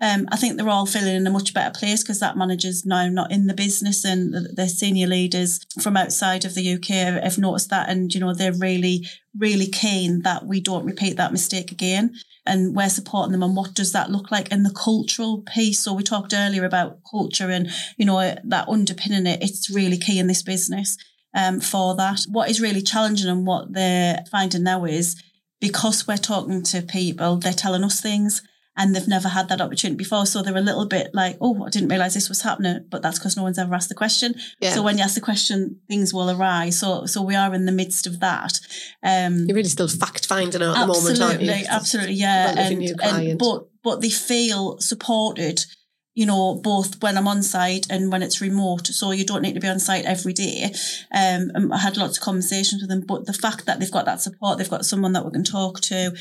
Um, I think they're all feeling in a much better place because that manager's now not in the business, and the, the senior leaders from outside of the UK have noticed that, and you know they're really really keen that we don't repeat that mistake again. And we're supporting them and what does that look like and the cultural piece. So we talked earlier about culture and, you know, that underpinning it. It's really key in this business um, for that. What is really challenging and what they're finding now is because we're talking to people, they're telling us things and they've never had that opportunity before. So they're a little bit like, oh, I didn't realize this was happening, but that's because no one's ever asked the question. Yeah. So when you ask the question, things will arise. So so we are in the midst of that. Um, You're really still fact finding at the moment, aren't you? absolutely, absolutely, yeah. Well, if a And, and but but they feel supported. You know, both when I'm on site and when it's remote. So you don't need to be on site every day. Um, I had lots of conversations with them, but the fact that they've got that support, they've got someone that we can talk to,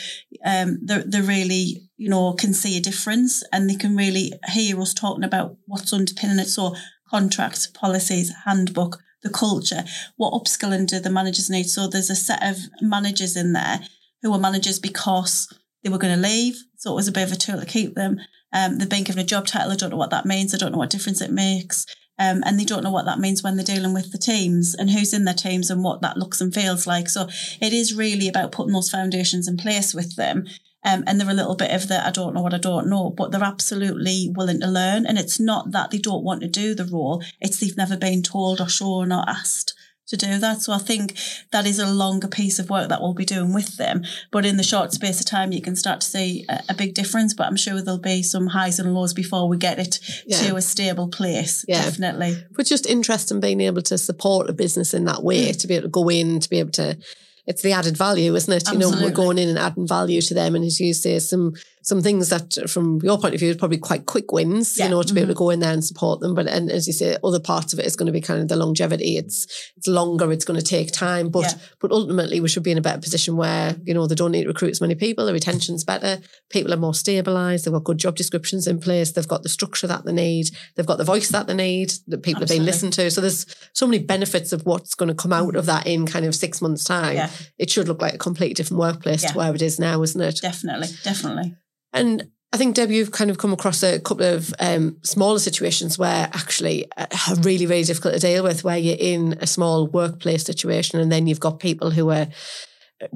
um, they they really, you know, can see a difference and they can really hear us talking about what's underpinning it. So contracts, policies, handbook, the culture, what upskilling do the managers need? So there's a set of managers in there who are managers because they were going to leave. So it was a bit of a tool to keep them. Um, they've been given a job title. I don't know what that means. I don't know what difference it makes. Um, and they don't know what that means when they're dealing with the teams and who's in their teams and what that looks and feels like. So it is really about putting those foundations in place with them. Um, and they're a little bit of the I don't know what I don't know, but they're absolutely willing to learn. And it's not that they don't want to do the role, it's they've never been told or shown or asked to do that. So I think that is a longer piece of work that we'll be doing with them. But in the short space of time, you can start to see a, a big difference. But I'm sure there'll be some highs and lows before we get it Yeah. to a stable place. Yeah. Definitely. But just interest in being able to support a business in that way, Mm. to be able to go in, to be able to. It's the added value, isn't it? You know, we're going in and adding value to them, and as you say, some some things that, from your point of view, is probably quite quick wins. Yeah. You know, to be able Mhm. to go in there and support them. But and as you say, other parts of it is going to be kind of the longevity. It's it's longer. It's going to take time. But Yeah. but ultimately, we should be in a better position where you know they don't need to recruit as many people. The retention's better. People are more stabilised. They've got good job descriptions in place. They've got the structure that they need. They've got the voice that they need. The people are being listened to. So there's so many benefits of what's going to come out of that in kind of six months' time. Yeah. It should look like a completely different workplace to where it is now, isn't it? Definitely. Definitely. And I think, Deb, you've kind of come across a couple of um, smaller situations where actually uh, are really, really difficult to deal with, where you're in a small workplace situation and then you've got people who are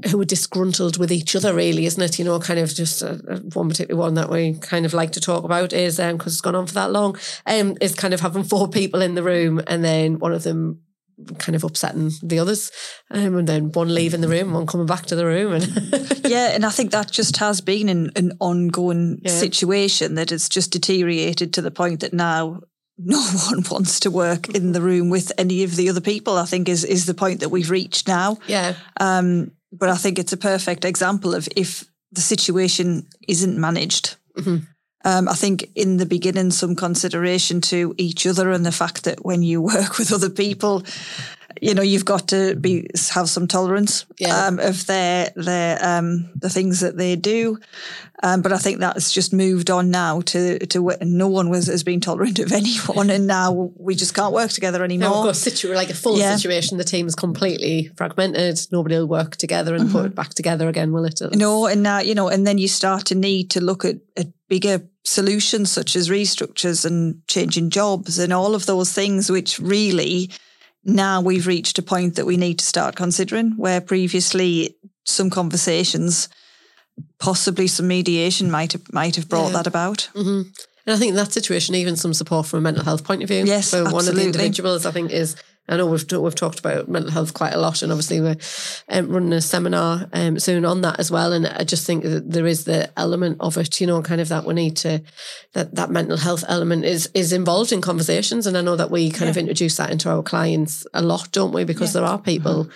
who are disgruntled with each other, really, isn't it? You know, kind of just uh, uh, one particular one that we kind of like to talk about is because it's gone on for that long, um, is kind of having four people in the room and then one of them kind of upsetting the others, um, and then one leaving the room, one coming back to the room, and yeah, and I think that just has been an, an ongoing Yeah. situation that has just deteriorated to the point that now no one wants to work in the room with any of the other people. I think is is the point that we've reached now. yeah, Um, but I think it's a perfect example of if the situation isn't managed. Mhm. Um, I think in the beginning, some consideration to each other and the fact that when you work with other people, you know, you've got to be have some tolerance Yeah. um, of their their um, the things that they do. Um, but I think that's just moved on now to to no one was has been tolerant of anyone, and now we just can't work together anymore. Of course, situ- like a full Yeah. situation, the team's completely fragmented. Nobody will work together and put it back together again, will it? No, and now you know, and then you start to need to look at, at bigger solutions such as restructures and changing jobs and all of those things, which really now we've reached a point that we need to start considering. Where previously some conversations, possibly some mediation might have might have brought Yeah. that about. hmm And I think in that situation, even some support from a mental health point of view. Yes, for one of the individuals, I think is. I know we've we've talked about mental health quite a lot, and obviously we're um, running a seminar um, soon on that as well. And I just think that there is the element of it, you know, kind of that we need to that that mental health element is is involved in conversations. And I know that we kind of introduce that into our clients a lot, don't we? Because Yeah. there are people,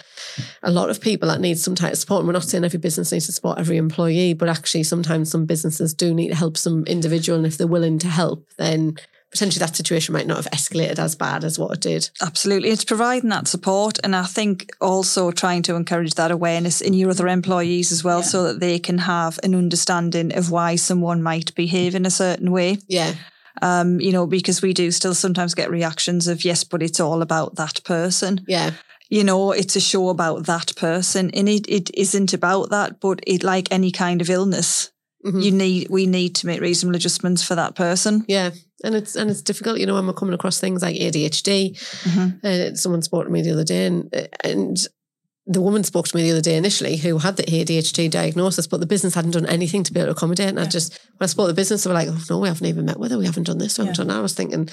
a lot of people that need some type of support. And we're not saying every business needs to support every employee, but actually sometimes some businesses do need to help some individual. And if they're willing to help, then potentially that situation might not have escalated as bad as what it did. Absolutely. It's providing that support. And I think also trying to encourage that awareness in your other employees as well, Yeah. so that they can have an understanding of why someone might behave in a certain way. Yeah. Um, you know, because we do still sometimes get reactions of, yes, but it's all about that person. Yeah. You know, it's a show about that person. And it, it isn't about that, but it like any kind of illness, Mhm. you need we need to make reasonable adjustments for that person. Yeah. And it's and it's difficult, you know, when we're coming across things like ADHD. Mhm. Uh, someone spoke to me the other day, and and the woman spoke to me the other day initially who had the ADHD diagnosis, but the business hadn't done anything to be able to accommodate. And I just, when I spoke to the business, they were like, oh, no, we haven't even met with her. We haven't done this. We haven't Yeah. done that. I was thinking,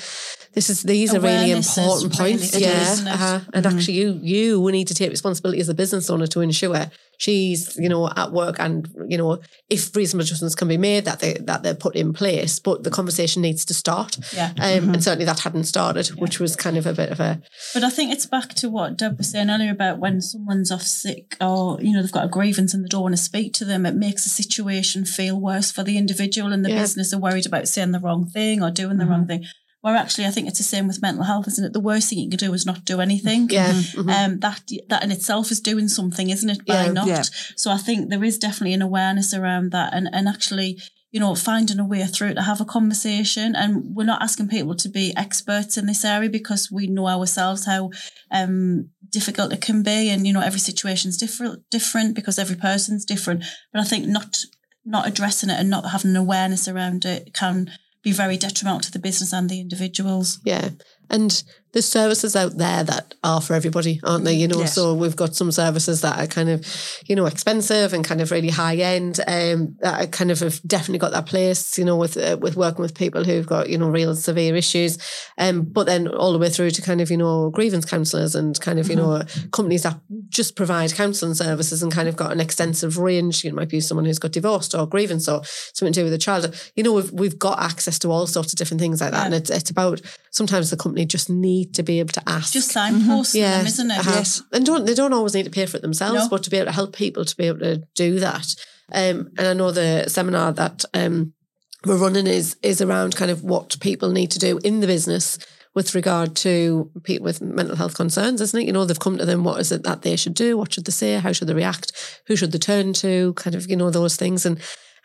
this is, these are really important points. key, yeah. uh-huh. And actually you, you need to take responsibility as a business owner to ensure she's, you know, at work and, you know, if reasonable adjustments can be made that they, that they're put in place, but the conversation needs to start. Yeah. Um, And certainly that hadn't started, which was kind of a bit of a, But I think it's back to what Deb was saying earlier about when someone's off sick or, you know, they've got a grievance and they don't want to speak to them, it makes the situation feel worse for the individual and the Yeah. business are worried about saying the wrong thing or doing the wrong thing. Where actually I think it's the same with mental health, isn't it? The worst thing you can do is not do anything. yeah. mhm. Um, that that in itself is doing something, isn't it? By Yeah. not. Yeah. So I think there is definitely an awareness around that, and and actually, you know, finding a way through to have a conversation. And we're not asking people to be experts in this area because we know ourselves how um, difficult it can be, and you know, every situation's different, different because every person's different. But I think not not addressing it and not having an awareness around it can be very detrimental to the business and the individuals. Yeah. And there's services out there that are for everybody, aren't they? You know, Yes. so we've got some services that are kind of, you know, expensive and kind of really high end. Um, that kind of have definitely got that place, you know, with uh, with working with people who've got you know real severe issues. Um, but then all the way through to kind of you know grievance counsellors and kind of you know companies that just provide counselling services and kind of got an extensive range. You know, it might be someone who's got divorced or grievance or something to do with a child. You know, we've we've got access to all sorts of different things like that, Yeah. and it's it's about sometimes the company just need to be able to ask. Just signposting yeah, them, isn't it? uh-huh. Yes. and don't they don't always need to pay for it themselves, No. but to be able to help people to be able to do that. Um, and I know the seminar that um, we're running is is around kind of what people need to do in the business with regard to people with mental health concerns, isn't it? You know, they've come to them. What is it that they should do? What should they say? How should they react? Who should they turn to? Kind of, you know, those things. And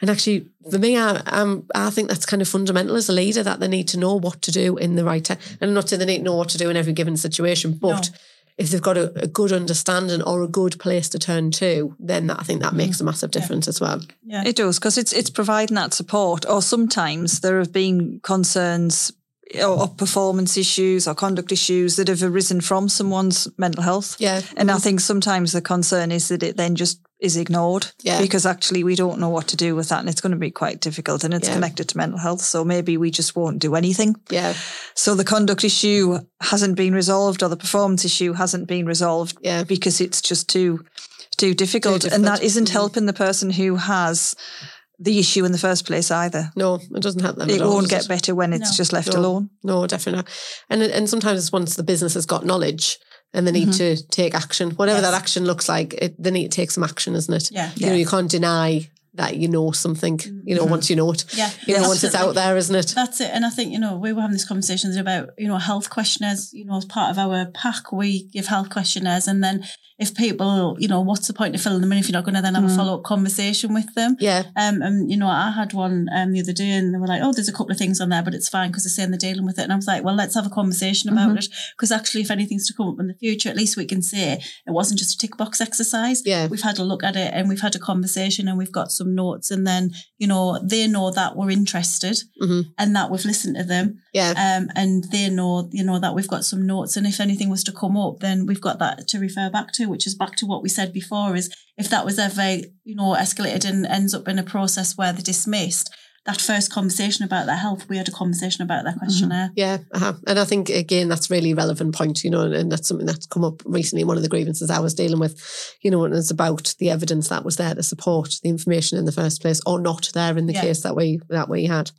and actually, for me, I um, I think that's kind of fundamental as a leader that they need to know what to do in the right time. And I'm not saying they need to know what to do in every given situation, but No. if they've got a, a good understanding or a good place to turn to, then that, I think that makes a massive difference as well. Yeah. It does because it's it's providing that support. Or sometimes there have been concerns or, or performance issues or conduct issues that have arisen from someone's mental health. Yeah. And I think sometimes the concern is that it then just is ignored Yeah. because actually we don't know what to do with that and it's going to be quite difficult and it's Yeah. connected to mental health. So maybe we just won't do anything. Yeah, So the conduct issue hasn't been resolved or the performance issue hasn't been resolved Yeah. because it's just too too difficult. Too and that difficult. isn't Mhm. helping the person who has the issue in the first place either. no, it doesn't help them. It at all, won't does get better when it's No. just left No. alone. No, definitely not. And and sometimes it's once the business has got knowledge and they need mm-hmm. to take action, whatever Yes. that action looks like, it, they need to take some action, isn't it? Yeah. You know, you can't deny that you know something. You know, once you know it. Yeah. You know, once it's out there, isn't it? That's it. And I think, you know, we were having these conversations about, you know, health questionnaires, you know, as part of our pack, we give health questionnaires. And then if people, you know, what's the point of filling them in if you're not going to then have a follow up conversation with them? Yeah. Um, and you know, I had one um the other day, and they were like, "Oh, there's a couple of things on there, but it's fine because they're saying they're dealing with it." And I was like, "Well, let's have a conversation about it because actually, if anything's to come up in the future, at least we can say it wasn't just a tick box exercise. Yeah. we've had a look at it and we've had a conversation and we've got some notes, and then you know they know that we're interested Mhm. and that we've listened to them, Yeah. um, and they know you know that we've got some notes, and if anything was to come up, then we've got that to refer back to, which is back to what we said before: is if that was ever you know escalated and ends up in a process where they're dismissed, that first conversation about their health, we had a conversation about that questionnaire. Yeah, uh-huh. and I think again that's really relevant point, you know, and, and that's something that's come up recently. One of the grievances I was dealing with, you know, and it's about the evidence that was there to support the information in the first place, or not there in the Yeah. case that we that we had.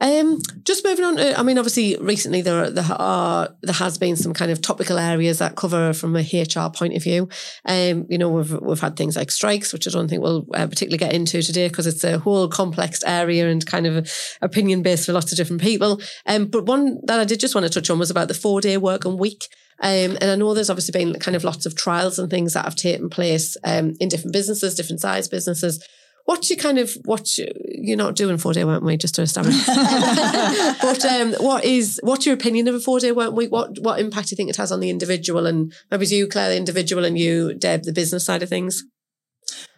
Um, just moving on. To, I mean, obviously, recently there there are there has been some kind of topical areas that cover from a HR point of view. Um, you know, we've we've had things like strikes, which I don't think we'll uh, particularly get into today because it's a whole complex area and kind of opinion based for lots of different people. Um, but one that I did just want to touch on was about the four day work and week. Um, and I know there's obviously been kind of lots of trials and things that have taken place um, in different businesses, different size businesses. What you kind of what you, you're not doing four day work week just to establish. but um, what is what's your opinion of a four day work week? What what impact do you think it has on the individual and maybe you, Claire, the individual, and you, Deb, the business side of things?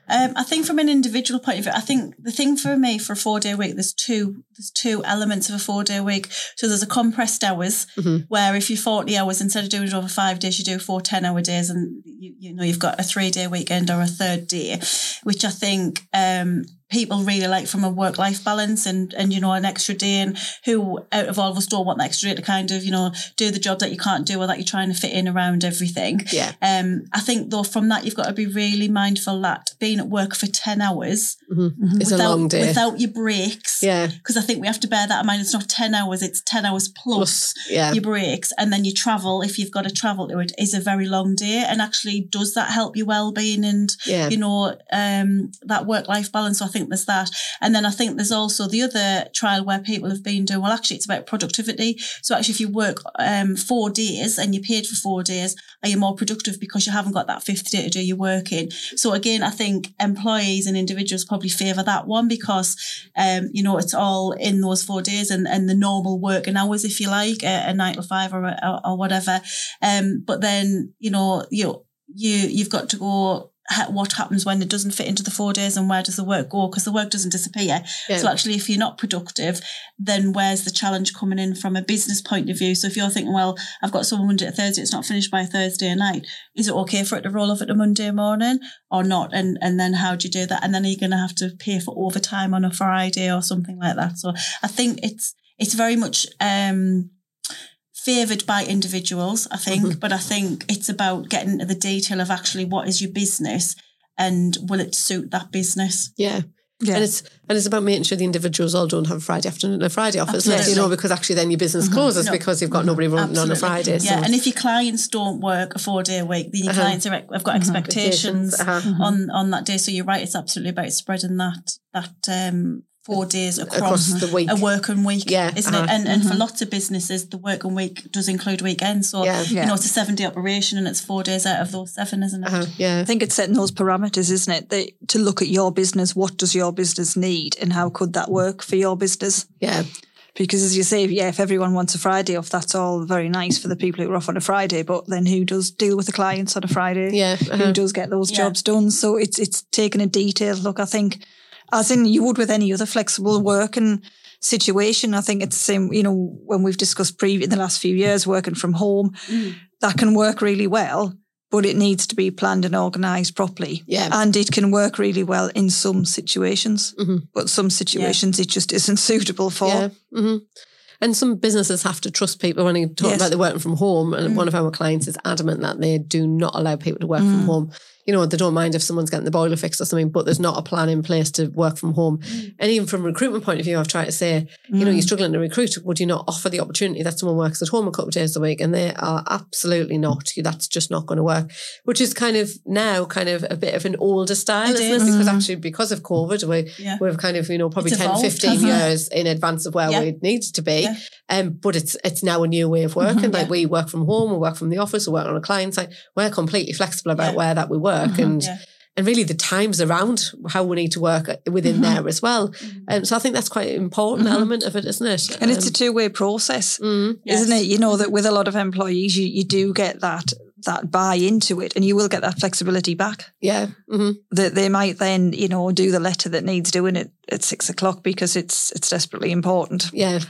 Um, I think from an individual point of view, I think the thing for me for a four day week, there's two there's two elements of a four day week. So there's a compressed hours Mhm. where if you're 40 hours, instead of doing it over five days, you do four 10 hour days and you, you know, you've got a three day weekend or a third day, which I think um, people really like from a work life balance and, and, you know, an extra day and who out of all of us don't want the extra day to kind of, you know, do the job that you can't do or that you're trying to fit in around everything. Yeah. Um, I think though from that you've got to be really mindful that being at work for ten hours It's a without long day. without your breaks, yeah. because I think we have to bear that in mind. It's not ten hours; it's ten hours plus, Plus, yeah. your breaks, and then you travel. If you've got to travel to it, is a very long day. And actually, does that help your well being and Yeah. you know um, that work life balance? So I think there's that, and then I think there's also the other trial where people have been doing. Well, actually, it's about productivity. So actually, if you work um, four days and you're paid for four days, are you more productive because you haven't got that fifth day to do your work in? So again, I think employees and individuals probably favour that one because um, you know it's all in those four days and, and the normal working hours, if you like, a, a nine to five or, or, or whatever. Um, but then you know you you you've got to go. Ha- What happens when it doesn't fit into the four days, and where does the work go? Because the work doesn't disappear. Yeah. So actually, if you're not productive, then where's the challenge coming in from a business point of view? So if you're thinking, well, I've got someone Monday to Thursday, it's not finished by Thursday night. Is it okay for it to roll over to Monday morning or not? And and then how do you do that? And then are you going to have to pay for overtime on a Friday or something like that? So I think it's it's very much um favoured by individuals, I think, but I think it's about getting into the detail of actually what is your business and will it suit that business? Yeah. Yeah. And it's and it's about making sure the individuals all don't have a Friday afternoon and a Friday off, isn't it? You know, because actually then your business closes No. because you've got nobody running on a Absolutely. Friday. So Yeah, and if your clients don't work a four day week, then your Uh-huh. clients are, have got expectations uh-huh. on on that day. So you're right; it's absolutely about spreading that that um, four days across, across the week. a working week, Yeah, isn't uh-huh. it? And and for lots of businesses, the working week does include weekends. So Yeah. you know, it's a seven day operation, and it's four days out of those seven, isn't it? Uh-huh. Yeah. I think it's setting those parameters, isn't it? That, to look at your business, what does your business need and how could that work for your business? Yeah. Because as you say, yeah, if everyone wants a Friday off, that's all very nice for the people who are off on a Friday. But then who does deal with the clients on a Friday? Yeah. Who uh-huh. does get those Yeah. jobs done? So it's it's taking a detailed look. I think, as in you would with any other flexible working situation. I think it's the same. You know, when we've discussed pre in the last few years working from home, Mm. that can work really well. But it needs to be planned and organised properly. Yeah. And it can work really well in some situations. Mhm. But some situations it just isn't suitable for. Yeah. hmm And some businesses have to trust people when you talk Yes. about the working from home. And Mm. one of our clients is adamant that they do not allow people to work Mm. from home. You know, they don't mind if someone's getting the boiler fixed or something, but there's not a plan in place to work from home. Mm. And even from a recruitment point of view, I've tried to say, you know, Mm. you're struggling to recruit. Would you not offer the opportunity that someone works at home a couple of days a week? And they are absolutely not. That's just not going to work. Which is kind of now kind of a bit of an older style, isn't is. it? Because Mhm. actually, because of COVID, we, Yeah. we've kind of, you know, probably It's 10, evolved, 15 hasn't it? years in advance of where Yeah. we need to be. Yeah. Um, but it's it's now a new way of working. Mhm. Like we work from home, we work from the office, we work on a client site. We're completely flexible about where that we work Mhm. and Yeah. and really the times around how we need to work within Mhm. there as well. Mhm. Um, so I think that's quite an important Mhm. element of it, isn't it? And it's a Um, two way process. mm, isn't Yes. it? You know that with a lot of employees, you, you do get that that buy into it, and you will get that flexibility back. yeah. hmm That they might then, you know, do the letter that needs doing it at six o'clock because it's it's desperately important. Yeah.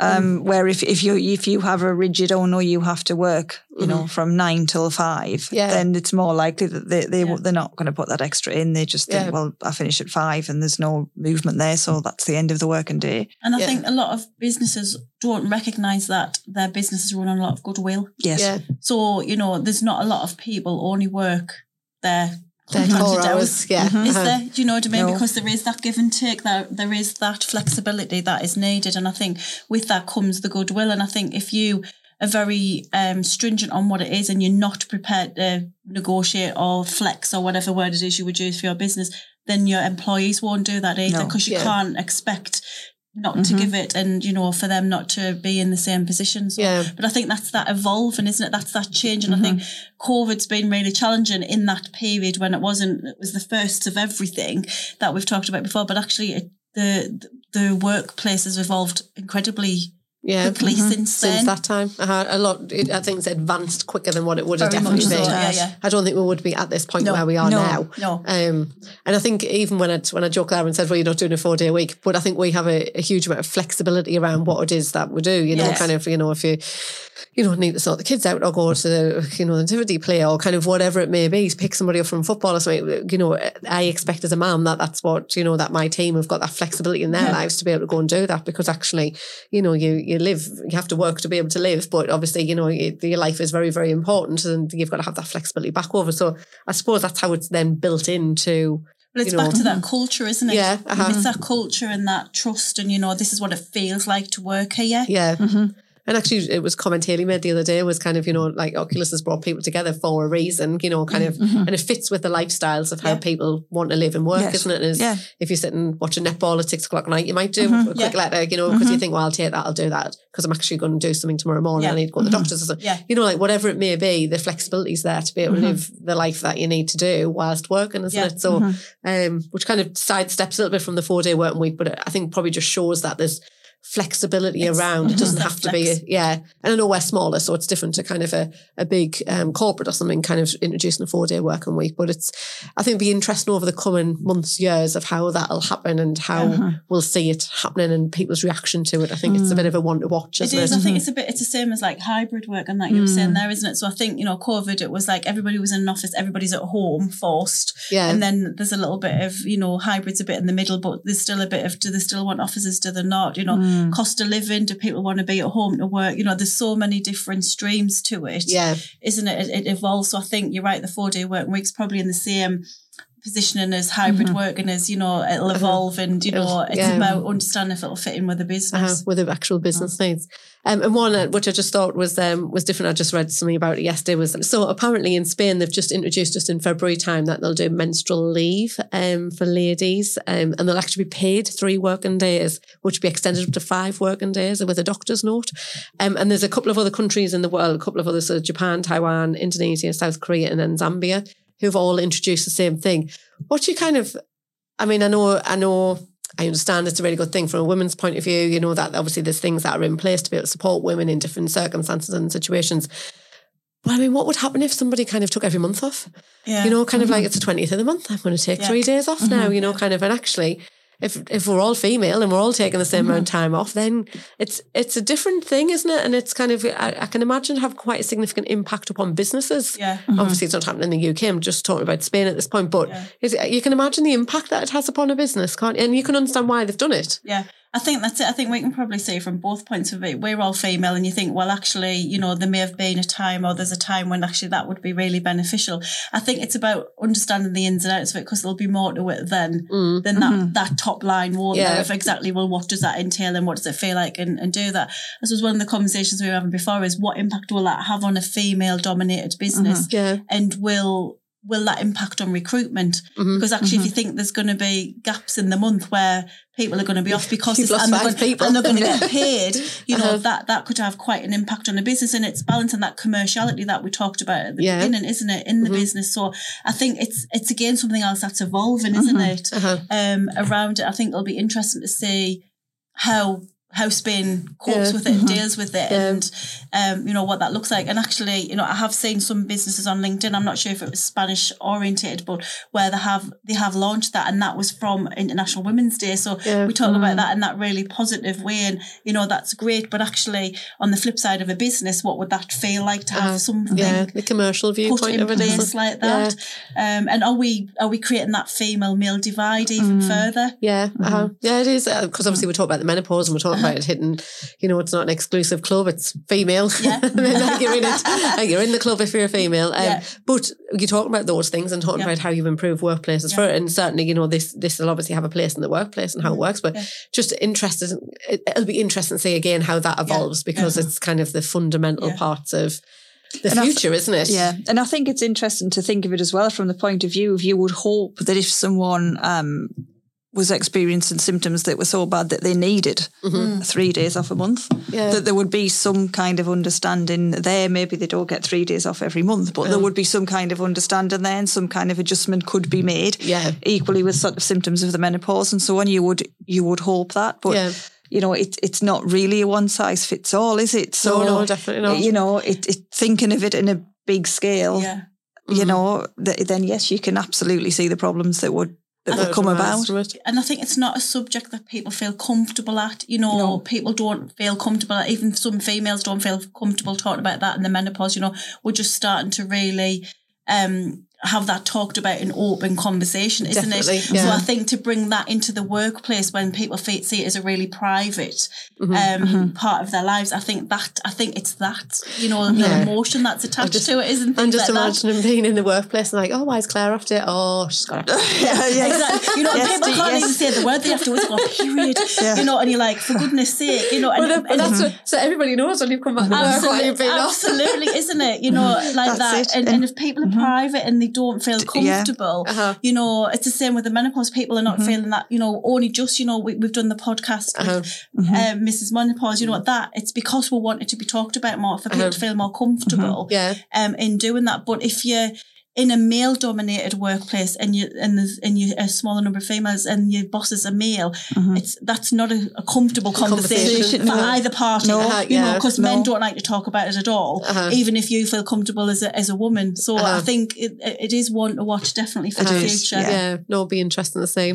Um, where if, if you if you have a rigid oh no you have to work you know Mhm. from nine till five Yeah. then it's more likely that they they Yeah. they're not going to put that extra in they just think Yeah. well I finish at five and there's no movement there so that's the end of the working day And I Yeah. think a lot of businesses don't recognise that their businesses run on a lot of goodwill. yes Yeah. So, you know, there's not a lot of people only work their Their core hours. Yeah. Mhm. Is uh-huh. there? Do you know what I mean? No. Because there is that give and take, that there is that flexibility that is needed, and I think with that comes the goodwill. And I think if you are very um, stringent on what it is, and you're not prepared to negotiate or flex or whatever word it is you would use for your business, then your employees won't do that either No. because you Yeah. can't expect not to Mhm. give it and you know for them not to be in the same position so Yeah. but I think that's that evolving, isn't it? That's that change. And I think Mm-hmm. COVID's been really challenging in that period when it wasn't, it was the first of everything that we've talked about before. But actually, it, the the workplace has evolved incredibly Yeah. quickly since since then. that time. Uh, a lot, it, I think it's advanced quicker than what it would have Very definitely much so, been. yeah, yeah. I don't think we would be at this point No, where we are no, now. no. Um, and I think even when I when I joked there and said, "Well, you're not doing a four day week," but I think we have a, a huge amount of flexibility around what it is that we do. You know, Yes. kind of, you know, if you you know need to sort the kids out or go to the you know the nativity play or kind of whatever it may be, pick somebody up from football or something. You know, I expect as a mum that that's what you know that my team have got that flexibility in their Yeah. lives to be able to go and do that because actually, you know, you you live, you have to work to be able to live, but obviously, you know, you, your life is very very important and you've got to have that flexibility back over. So I suppose that's how it's then built into But it's you know. back to that culture, isn't it? Yeah, uh-huh. It's that culture and that trust, and you know, this is what it feels like to work here. Yeah. And actually, it was a comment Haley made the other day was kind of, you know, like Oculus has brought people together for a reason, you know, kind mm, of, mm-hmm. and it fits with the lifestyles of how Yeah. people want to live and work, Yes. isn't it? Is Yeah. if you're sitting watching netball at six o'clock at night, you might do mm-hmm. a quick Yeah. letter, you know, because you mm-hmm. think, well, I'll take that, I'll do that because I'm actually going to do something tomorrow morning. Yeah. I need to go to the doctor's or something. Yeah. You know, like whatever it may be, the flexibility is there to be able to live the life that you need to do whilst working, isn't it? So, um, which kind of sidesteps a little bit from the four day working week, but I think probably just shows that there's flexibility around. It doesn't have to be, yeah. And I know we're smaller, so it's different to kind of a, a big um, corporate or something kind of introducing a four day working week. But it's, I think, be interesting over the coming months, years of how that'll happen and how Uh-huh. we'll see it happening and people's reaction to it. I think it's a bit of a one to watch, It isn't is. it? I think it's a bit. It's the same as like hybrid work, and like you were saying there, isn't it? So I think you know, COVID. It was like everybody was in an office, everybody's at home, forced, Yeah. and then there's a little bit of you know, hybrids a bit in the middle, but there's still a bit of do they still want offices? Do they not? You know, Mm. cost of living. Do people want to be at home to work? You know, there's so many different streams to it. yeah. isn't it? It, it evolves. So I think you're right. The four day work week's probably in the same positioning as hybrid working as you know it'll evolve and you know it's yeah. about understanding if it'll fit in with the business. uh-huh, with the actual business needs. Um, and one uh, which I just thought was um, was different. I just read something about it yesterday. Was so apparently in Spain they've just introduced just in February time that they'll do menstrual leave um, for ladies, um, and they'll actually be paid three working days, which will be extended up to five working days with a doctor's note. Um, and there's a couple of other countries in the world, a couple of others, so Japan, Taiwan, Indonesia, South Korea, and then Zambia, who've all introduced the same thing. What do you kind of I mean, I know, I know, I understand it's a really good thing from a woman's point of view. You know that obviously there's things that are in place to be able to support women in different circumstances and situations. But I mean, what would happen if somebody kind of took every month off? Yeah. You know, kind of mm-hmm. like it's the twentieth of the month. I'm going to take Yeah. three days off mm-hmm. now. You know, kind of, and actually. If, if we're all female and we're all taking the same amount of mm-hmm. time off, then it's it's a different thing, isn't it? And it's kind of I, I can imagine have quite a significant impact upon businesses. Yeah. Mm-hmm. Obviously, it's not happening in the UK. I'm just talking about Spain at this point, but Yeah. you can imagine the impact that it has upon a business, can't you? And you can understand why they've done it. Yeah. I think that's it. I think we can probably say from both points of view, we're all female, and you think, well, actually, you know, there may have been a time or there's a time when actually that would be really beneficial. I think it's about understanding the ins and outs of it because there'll be more to it than mm. than that mm-hmm. that top line, won't Yeah. there? Of exactly, well, what does that entail and what does it feel like and, and do that. This was one of the conversations we were having before is what impact will that have on a female dominated business? Mm-hmm. Yeah. and will will that impact on recruitment? Mm-hmm. Because actually, if you think there's going to be gaps in the month where people are going to be off because and, they're going, people. and they're going to get paid, you know Uh-huh. that that could have quite an impact on the business, and it's balancing that commerciality that we talked about at the Yeah. Mm-hmm. beginning, isn't it? In the business, so I think it's it's again something else that's evolving, isn't it? Uh-huh. Um, around it, I think it'll be interesting to see how how Spain copes Yeah. Mm-hmm. with it and deals with it Yeah. and um, you know what that looks like and actually you know I have seen some businesses on LinkedIn I'm not sure if it was Spanish oriented but where they have they have launched that and that was from International Women's Day so Yeah. we talk about that in that really positive way and you know that's great but actually on the flip side of a business what would that feel like to have something Uh, Yeah, the commercial viewpoint in of place like that um, and are we are we creating that female male divide even further Yeah, Mm-hmm. uh-huh. yeah, it is because obviously we talk about the menopause and we talk Uh-huh. about hitting. You know, it's not an exclusive club; it's female. Yeah. And then, like, you're in it. Like, you're in the club if you're a female. Um, Yeah. But you talk about those things and talking Yeah. about how you've improved workplaces for it, and certainly, you know, this this will obviously have a place in the workplace and how it works. But just interested, it, it'll be interesting to see again how that evolves because Yeah. it's kind of the fundamental parts of the And I th- future, isn't it? Yeah. And I think it's interesting to think of it as well from the point of view of you would hope that if someone um, was experiencing symptoms that were so bad that they needed three days off a month, Yeah. that there would be some kind of understanding there. Maybe they don't get three days off every month, but there would be some kind of understanding there and some kind of adjustment could be made. Yeah. Equally with sort of symptoms of the menopause and so on. You would you would hope that. But Yeah. you know, it, it's not really a one size fits all, is it? So, no, no, definitely not. You know, it, it thinking of it in a big scale, Yeah. you Mhm. know, th- then yes, you can absolutely see the problems that would that That would come about. And I think it's not a subject that people feel comfortable at. You know, No. people don't feel comfortable. Even some females don't feel comfortable talking about that in the menopause. You know, we're just starting to really um, have that talked about in open conversation, isn't Definitely, it? So. I think to bring that into the workplace when people see it as a really private Mhm. um, part of their lives, I think that I think it's that you know the emotion that's attached just- to it, isn't I'm just like that. imagining being in the workplace and like, oh, why is Claire off it? Oh, she's got it. yeah, yeah. Exactly. You know, Yes, people can't yes. even say the word they have to always go period. Yeah. You know, and you're like, for goodness sake, you know, and, Well, that- and that's what, so everybody knows when you've come back to work you've been off. absolutely, isn't it? You know, like That's that. And, and if people are private and they don't feel yeah. comfortable, Uh-huh. you know, it's the same with the menopause. People are not feeling that, you know, only just, you know, we, we've done the podcast Uh-huh. with um, Mrs. Menopause, you know, that it's because we want it to be talked about more for people Uh-huh. to feel more comfortable Yeah. um, in doing that. But if you're in a male dominated workplace and you and there's and you a smaller number of females and your boss is a male, it's that's not a, a comfortable conversation, Conversation, for no. either party. No. You know, yeah, because men don't like to talk about it at all, Uh-huh. even if you feel comfortable as a as a woman. So I Uh-huh. think it, it is one to watch definitely for It the is, future. yeah. Yeah, no, it'll be interesting to see.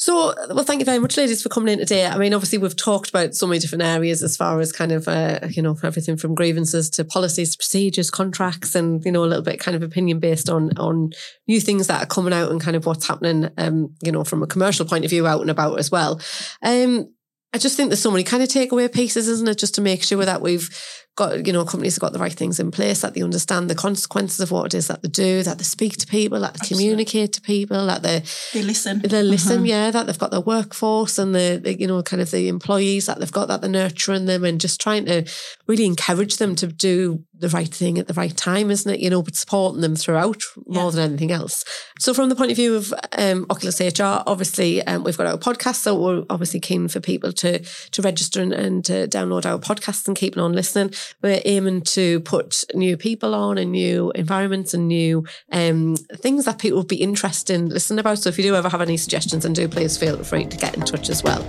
So, well, thank you very much, ladies, for coming in today. I mean, obviously, we've talked about so many different areas as far as kind of, uh, you know, everything from grievances to policies, procedures, contracts, and you know, a little bit kind of opinion based on on new things that are coming out and kind of what's happening, um, you know, from a commercial point of view, out and about as well. Um, I just think there's so many kind of takeaway pieces, isn't it? Just to make sure that we've got, you know, companies have got the right things in place, that they understand the consequences of what it is that they do, that they speak to people, that they Absolutely. communicate to people, that they They listen. they uh-huh. listen, yeah, that they've got their workforce and the, the, you know, kind of the employees that they've got, that they're nurturing them and just trying to really encourage them to do the right thing at the right time, isn't it? You know, but supporting them throughout more Yeah. than anything else. So, from the point of view of um, Oculus HR, obviously, um, we've got our podcast, so we're obviously keen for people to to register and, and to download our podcasts and keep on listening. We're aiming to put new people on and new environments and new um, things that people would be interested in listening about. So, if you do ever have any suggestions, and do please feel free to get in touch as well.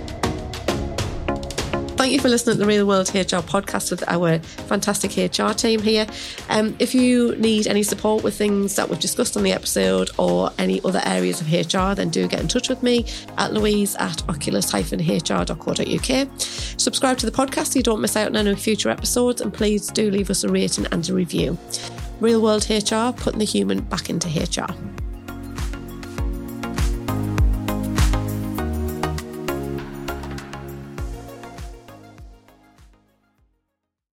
Thank you for listening to the Real World HR podcast with our fantastic HR team here. Um, if you need any support with things that we've discussed on the episode or any other areas of HR, then do get in touch with me at louise at oculus-hr.co.uk. Subscribe to the podcast so you don't miss out on any future episodes, and please do leave us a rating and a review. Real World HR, putting the human back into HR.